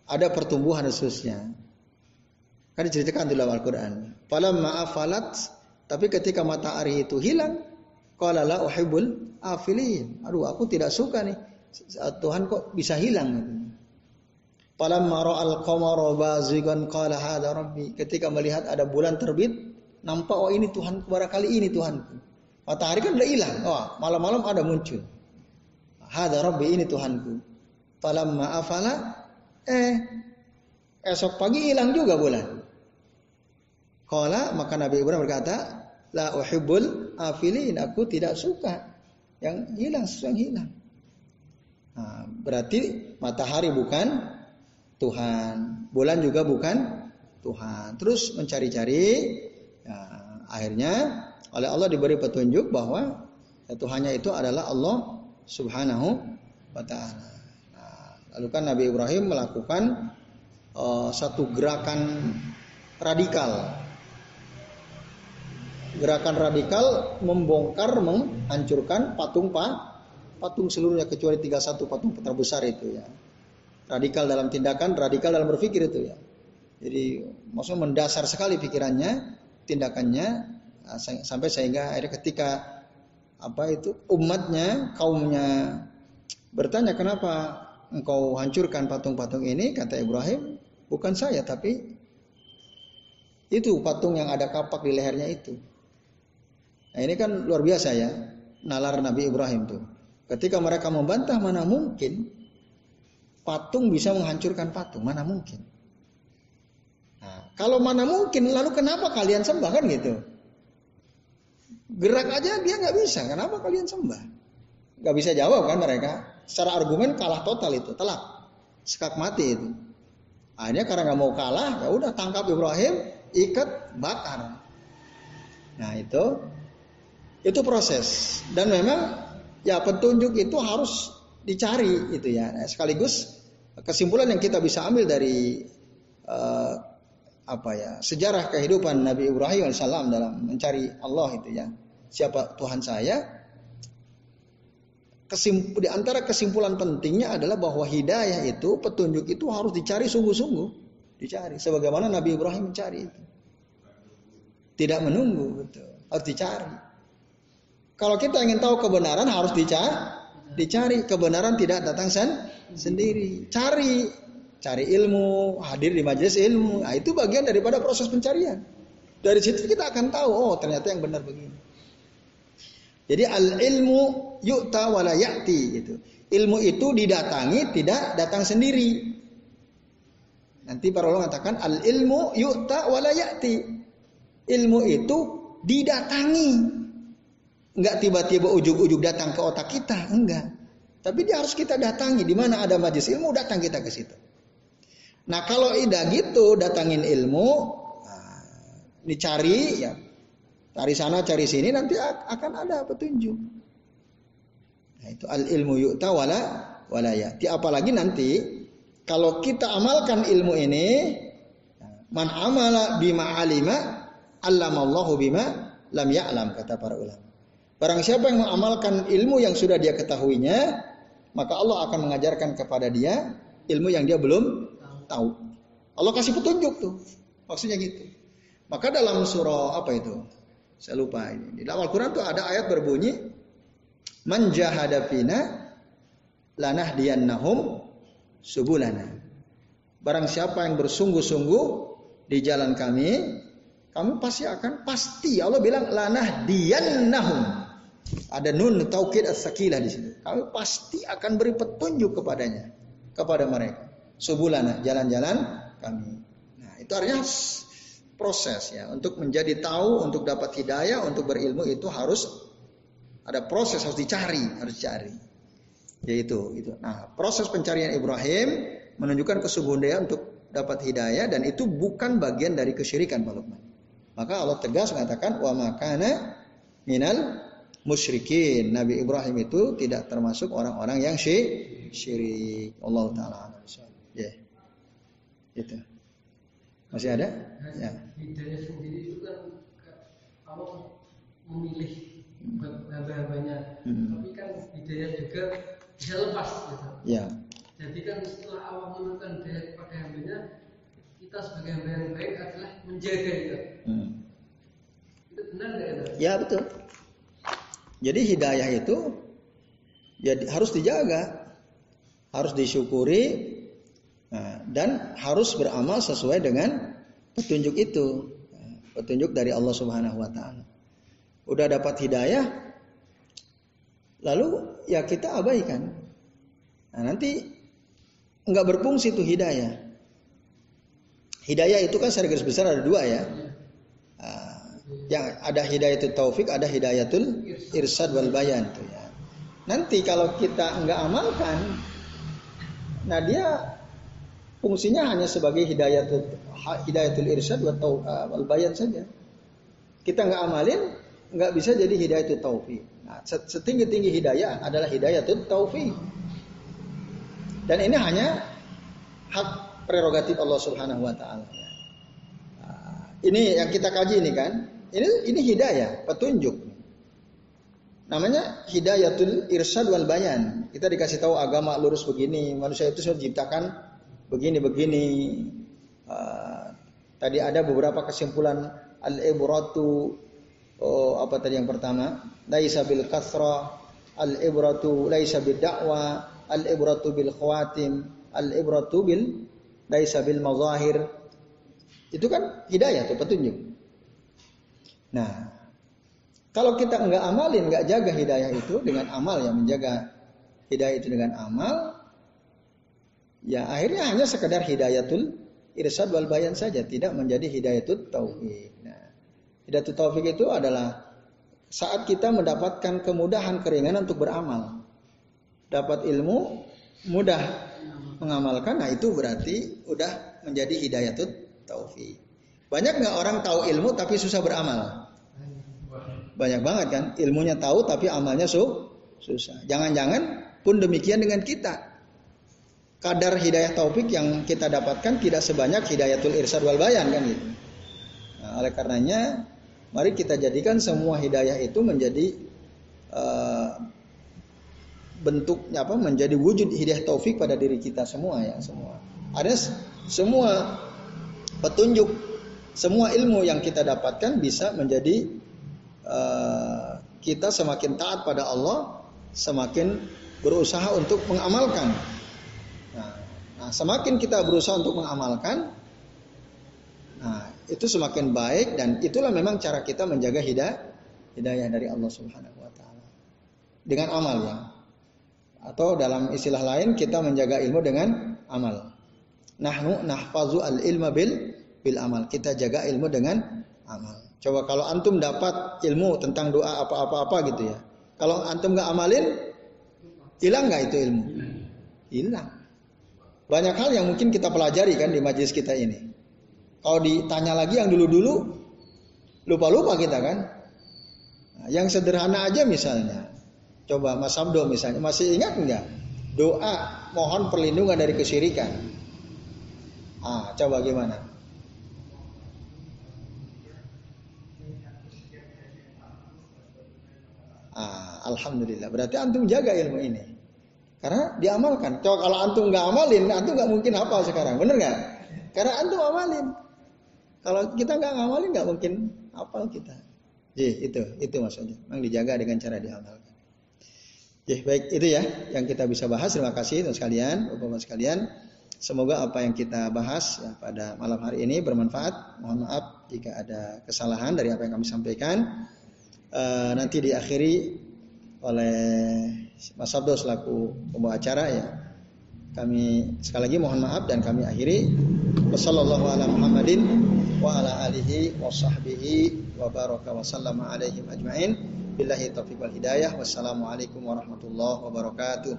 ada pertumbuhan khususnya. Kan diceritakan dalam Al-Quran. Falamma afalat, tapi ketika matahari itu hilang, qala la uhibbul afilin. Aduh, aku tidak suka nih. Tuhan kok bisa hilang Falamma ra'al qamara bazigan qala hadha rabbi. Ketika melihat ada bulan terbit, nampak oh ini Tuhan barangkali ini Tuhanku. Matahari kan udah hilang. Oh, malam-malam ada muncul. Hadha rabbi ini Tuhanku. Falamma afala eh esok pagi hilang juga bulan. Qala maka Nabi Ibrahim berkata, la uhibbul afilin. Aku tidak suka yang hilang sesuatu yang hilang. Nah, berarti matahari bukan Tuhan. Bulan juga bukan Tuhan. Terus mencari-cari, ya, akhirnya oleh Allah diberi petunjuk bahwa ya, Tuhannya itu adalah Allah Subhanahu wa Ta'ala. Nah, lalu kan Nabi Ibrahim melakukan uh, satu gerakan radikal. Gerakan radikal membongkar, menghancurkan patung pa, patung seluruhnya kecuali 31 patung terbesar itu ya radikal dalam tindakan, radikal dalam berpikir itu ya. Jadi maksudnya mendasar sekali pikirannya, tindakannya nah, sampai sehingga akhirnya ketika apa itu umatnya, kaumnya bertanya kenapa engkau hancurkan patung-patung ini kata Ibrahim bukan saya tapi itu patung yang ada kapak di lehernya itu. Nah ini kan luar biasa ya nalar Nabi Ibrahim tuh. Ketika mereka membantah mana mungkin patung bisa menghancurkan patung. Mana mungkin? Nah, kalau mana mungkin, lalu kenapa kalian sembah kan gitu? Gerak aja dia nggak bisa. Kenapa kalian sembah? nggak bisa jawab kan mereka. Secara argumen kalah total itu, telak, sekak mati itu. Akhirnya karena nggak mau kalah, ya udah tangkap Ibrahim, ikat, bakar. Nah itu, itu proses. Dan memang ya petunjuk itu harus dicari itu ya. Sekaligus kesimpulan yang kita bisa ambil dari uh, apa ya sejarah kehidupan Nabi Ibrahim AS dalam mencari Allah itu ya siapa Tuhan saya kesimpul, di antara kesimpulan pentingnya adalah bahwa hidayah itu petunjuk itu harus dicari sungguh-sungguh. Dicari sebagaimana Nabi Ibrahim mencari itu. Tidak menunggu betul. Harus dicari. Kalau kita ingin tahu kebenaran harus dicari dicari. Kebenaran tidak datang sen sendiri cari cari ilmu, hadir di majelis ilmu. Nah, itu bagian daripada proses pencarian. Dari situ kita akan tahu, oh ternyata yang benar begini. Jadi al ilmu yu'ta wala ya'ti gitu. Ilmu itu didatangi, tidak datang sendiri. Nanti para ulama mengatakan al ilmu yu'ta wala ya'ti. Ilmu itu didatangi. Enggak tiba-tiba ujuk-ujuk datang ke otak kita, enggak. Tapi dia harus kita datangi. Di mana ada majlis ilmu, datang kita ke situ. Nah kalau ida gitu datangin ilmu, nah, dicari ya, cari sana cari sini nanti akan ada petunjuk. Nah itu al ilmu yu'ta wala wala ya. Apalagi nanti kalau kita amalkan ilmu ini, man amala bima alima, allamallahu bima lam ya'lam kata para ulama. Barang siapa yang mengamalkan ilmu yang sudah dia ketahuinya, maka Allah akan mengajarkan kepada dia ilmu yang dia belum tahu. Allah kasih petunjuk tuh. Maksudnya gitu. Maka dalam surah apa itu? Saya lupa ini. Di dalam Al-Quran tuh ada ayat berbunyi Manjahadafina lanah diannahum subulana. Barang siapa yang bersungguh-sungguh di jalan kami, kamu pasti akan pasti Allah bilang lanah diannahum. Ada nun taukid as-sakilah di sini. Kami pasti akan beri petunjuk kepadanya, kepada mereka subulana, jalan-jalan kami. Nah, itu artinya proses ya. Untuk menjadi tahu, untuk dapat hidayah, untuk berilmu itu harus ada proses harus dicari, harus dicari. Yaitu itu. Nah, proses pencarian Ibrahim menunjukkan kesungguhan dia untuk dapat hidayah dan itu bukan bagian dari kesyirikan Pak Lukman. Maka Allah tegas mengatakan wa makana minal musyrikin. Nabi Ibrahim itu tidak termasuk orang-orang yang syirik. Allah taala. Ya. Itu. Masih ada? Ya. Hidayah sendiri itu kan Allah memilih hamba-hambanya. Hmm. Tapi kan hidayah juga bisa lepas gitu. Ya. Jadi kan setelah Allah menentukan hidayah kepada hambanya, kita sebagai hamba yang baik adalah menjaga itu. Hmm. Itu benar nggak ya? Ya betul. Jadi hidayah itu ya harus dijaga, harus disyukuri, Nah, dan harus beramal sesuai dengan petunjuk itu. Petunjuk dari Allah Subhanahu wa taala. Udah dapat hidayah lalu ya kita abaikan. Nah, nanti nggak berfungsi tuh hidayah. Hidayah itu kan secara garis besar ada dua ya. Yang ada hidayatul taufik, ada hidayatul irsad wal bayan ya. Nanti kalau kita nggak amalkan, nah dia fungsinya hanya sebagai hidayatul hidayatul irsyad atau uh, wal bayan saja. Kita nggak amalin, nggak bisa jadi hidayatul taufik. Nah, setinggi tinggi hidayah adalah hidayatul taufik. Dan ini hanya hak prerogatif Allah Subhanahu Wa Taala. Nah, ini yang kita kaji ini kan, ini ini hidayah, petunjuk. Namanya hidayatul irsyad wal bayan. Kita dikasih tahu agama lurus begini, manusia itu sudah diciptakan begini-begini. Uh, tadi ada beberapa kesimpulan al-ibratu oh, apa tadi yang pertama? Laisa bil kasra, al-ibratu laisa bil da'wa, al-ibratu bil khawatim, al-ibratu bil laisa bil mazahir. Itu kan hidayah itu petunjuk. Nah, kalau kita enggak amalin, enggak jaga hidayah itu dengan amal yang menjaga hidayah itu dengan amal, Ya akhirnya hanya sekedar hidayatul irsad wal bayan saja, tidak menjadi hidayatul taufik. Nah, hidayatul taufik itu adalah saat kita mendapatkan kemudahan keringanan untuk beramal. dapat ilmu, mudah mengamalkan, nah itu berarti udah menjadi hidayatut taufik. Banyak nggak orang tahu ilmu tapi susah beramal? Banyak banget kan, ilmunya tahu tapi amalnya su susah. Jangan-jangan pun demikian dengan kita. Kadar hidayah taufik yang kita dapatkan tidak sebanyak hidayatul irsad wal bayan kan gitu. Nah, oleh karenanya mari kita jadikan semua hidayah itu menjadi uh, bentuknya apa menjadi wujud hidayah taufik pada diri kita semua ya semua. Ada semua petunjuk, semua ilmu yang kita dapatkan bisa menjadi uh, kita semakin taat pada Allah, semakin berusaha untuk mengamalkan. Nah, nah, semakin kita berusaha untuk mengamalkan, nah itu semakin baik dan itulah memang cara kita menjaga hidayah hidayah dari Allah Subhanahu wa taala. Dengan amal ya. Atau dalam istilah lain kita menjaga ilmu dengan amal. Nahnu nahfazu al ilma bil bil amal. Kita jaga ilmu dengan amal. Coba kalau antum dapat ilmu tentang doa apa-apa-apa gitu ya. Kalau antum nggak amalin, hilang nggak itu ilmu? Hilang. Banyak hal yang mungkin kita pelajari kan di majelis kita ini. Kalau ditanya lagi yang dulu-dulu, lupa-lupa kita kan. Nah, yang sederhana aja misalnya, Coba Mas Abdo misalnya masih ingat enggak doa mohon perlindungan dari kesyirikan? Ah, coba gimana? Ah, alhamdulillah. Berarti antum jaga ilmu ini. Karena diamalkan. Coba kalau antum nggak amalin, antum nggak mungkin hafal sekarang. Bener nggak? Karena antum amalin. Kalau kita nggak ngamalin nggak mungkin hafal kita. Jadi itu, itu maksudnya. Memang dijaga dengan cara diamalkan. Ya, baik itu ya yang kita bisa bahas. Terima kasih teman sekalian, Bapak-bapak sekalian. Semoga apa yang kita bahas ya, pada malam hari ini bermanfaat. Mohon maaf jika ada kesalahan dari apa yang kami sampaikan. E, nanti diakhiri oleh Mas Abdo selaku pembawa acara ya. Kami sekali lagi mohon maaf dan kami akhiri. Wassalamualaikum Muhammadin wa ala alihi wa sahbihi wa baraka wa sallama alaihim ajmain. Billahi taufiq wal hidayah. Wassalamualaikum warahmatullahi wabarakatuh.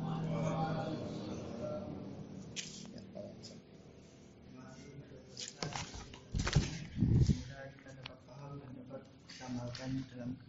dalam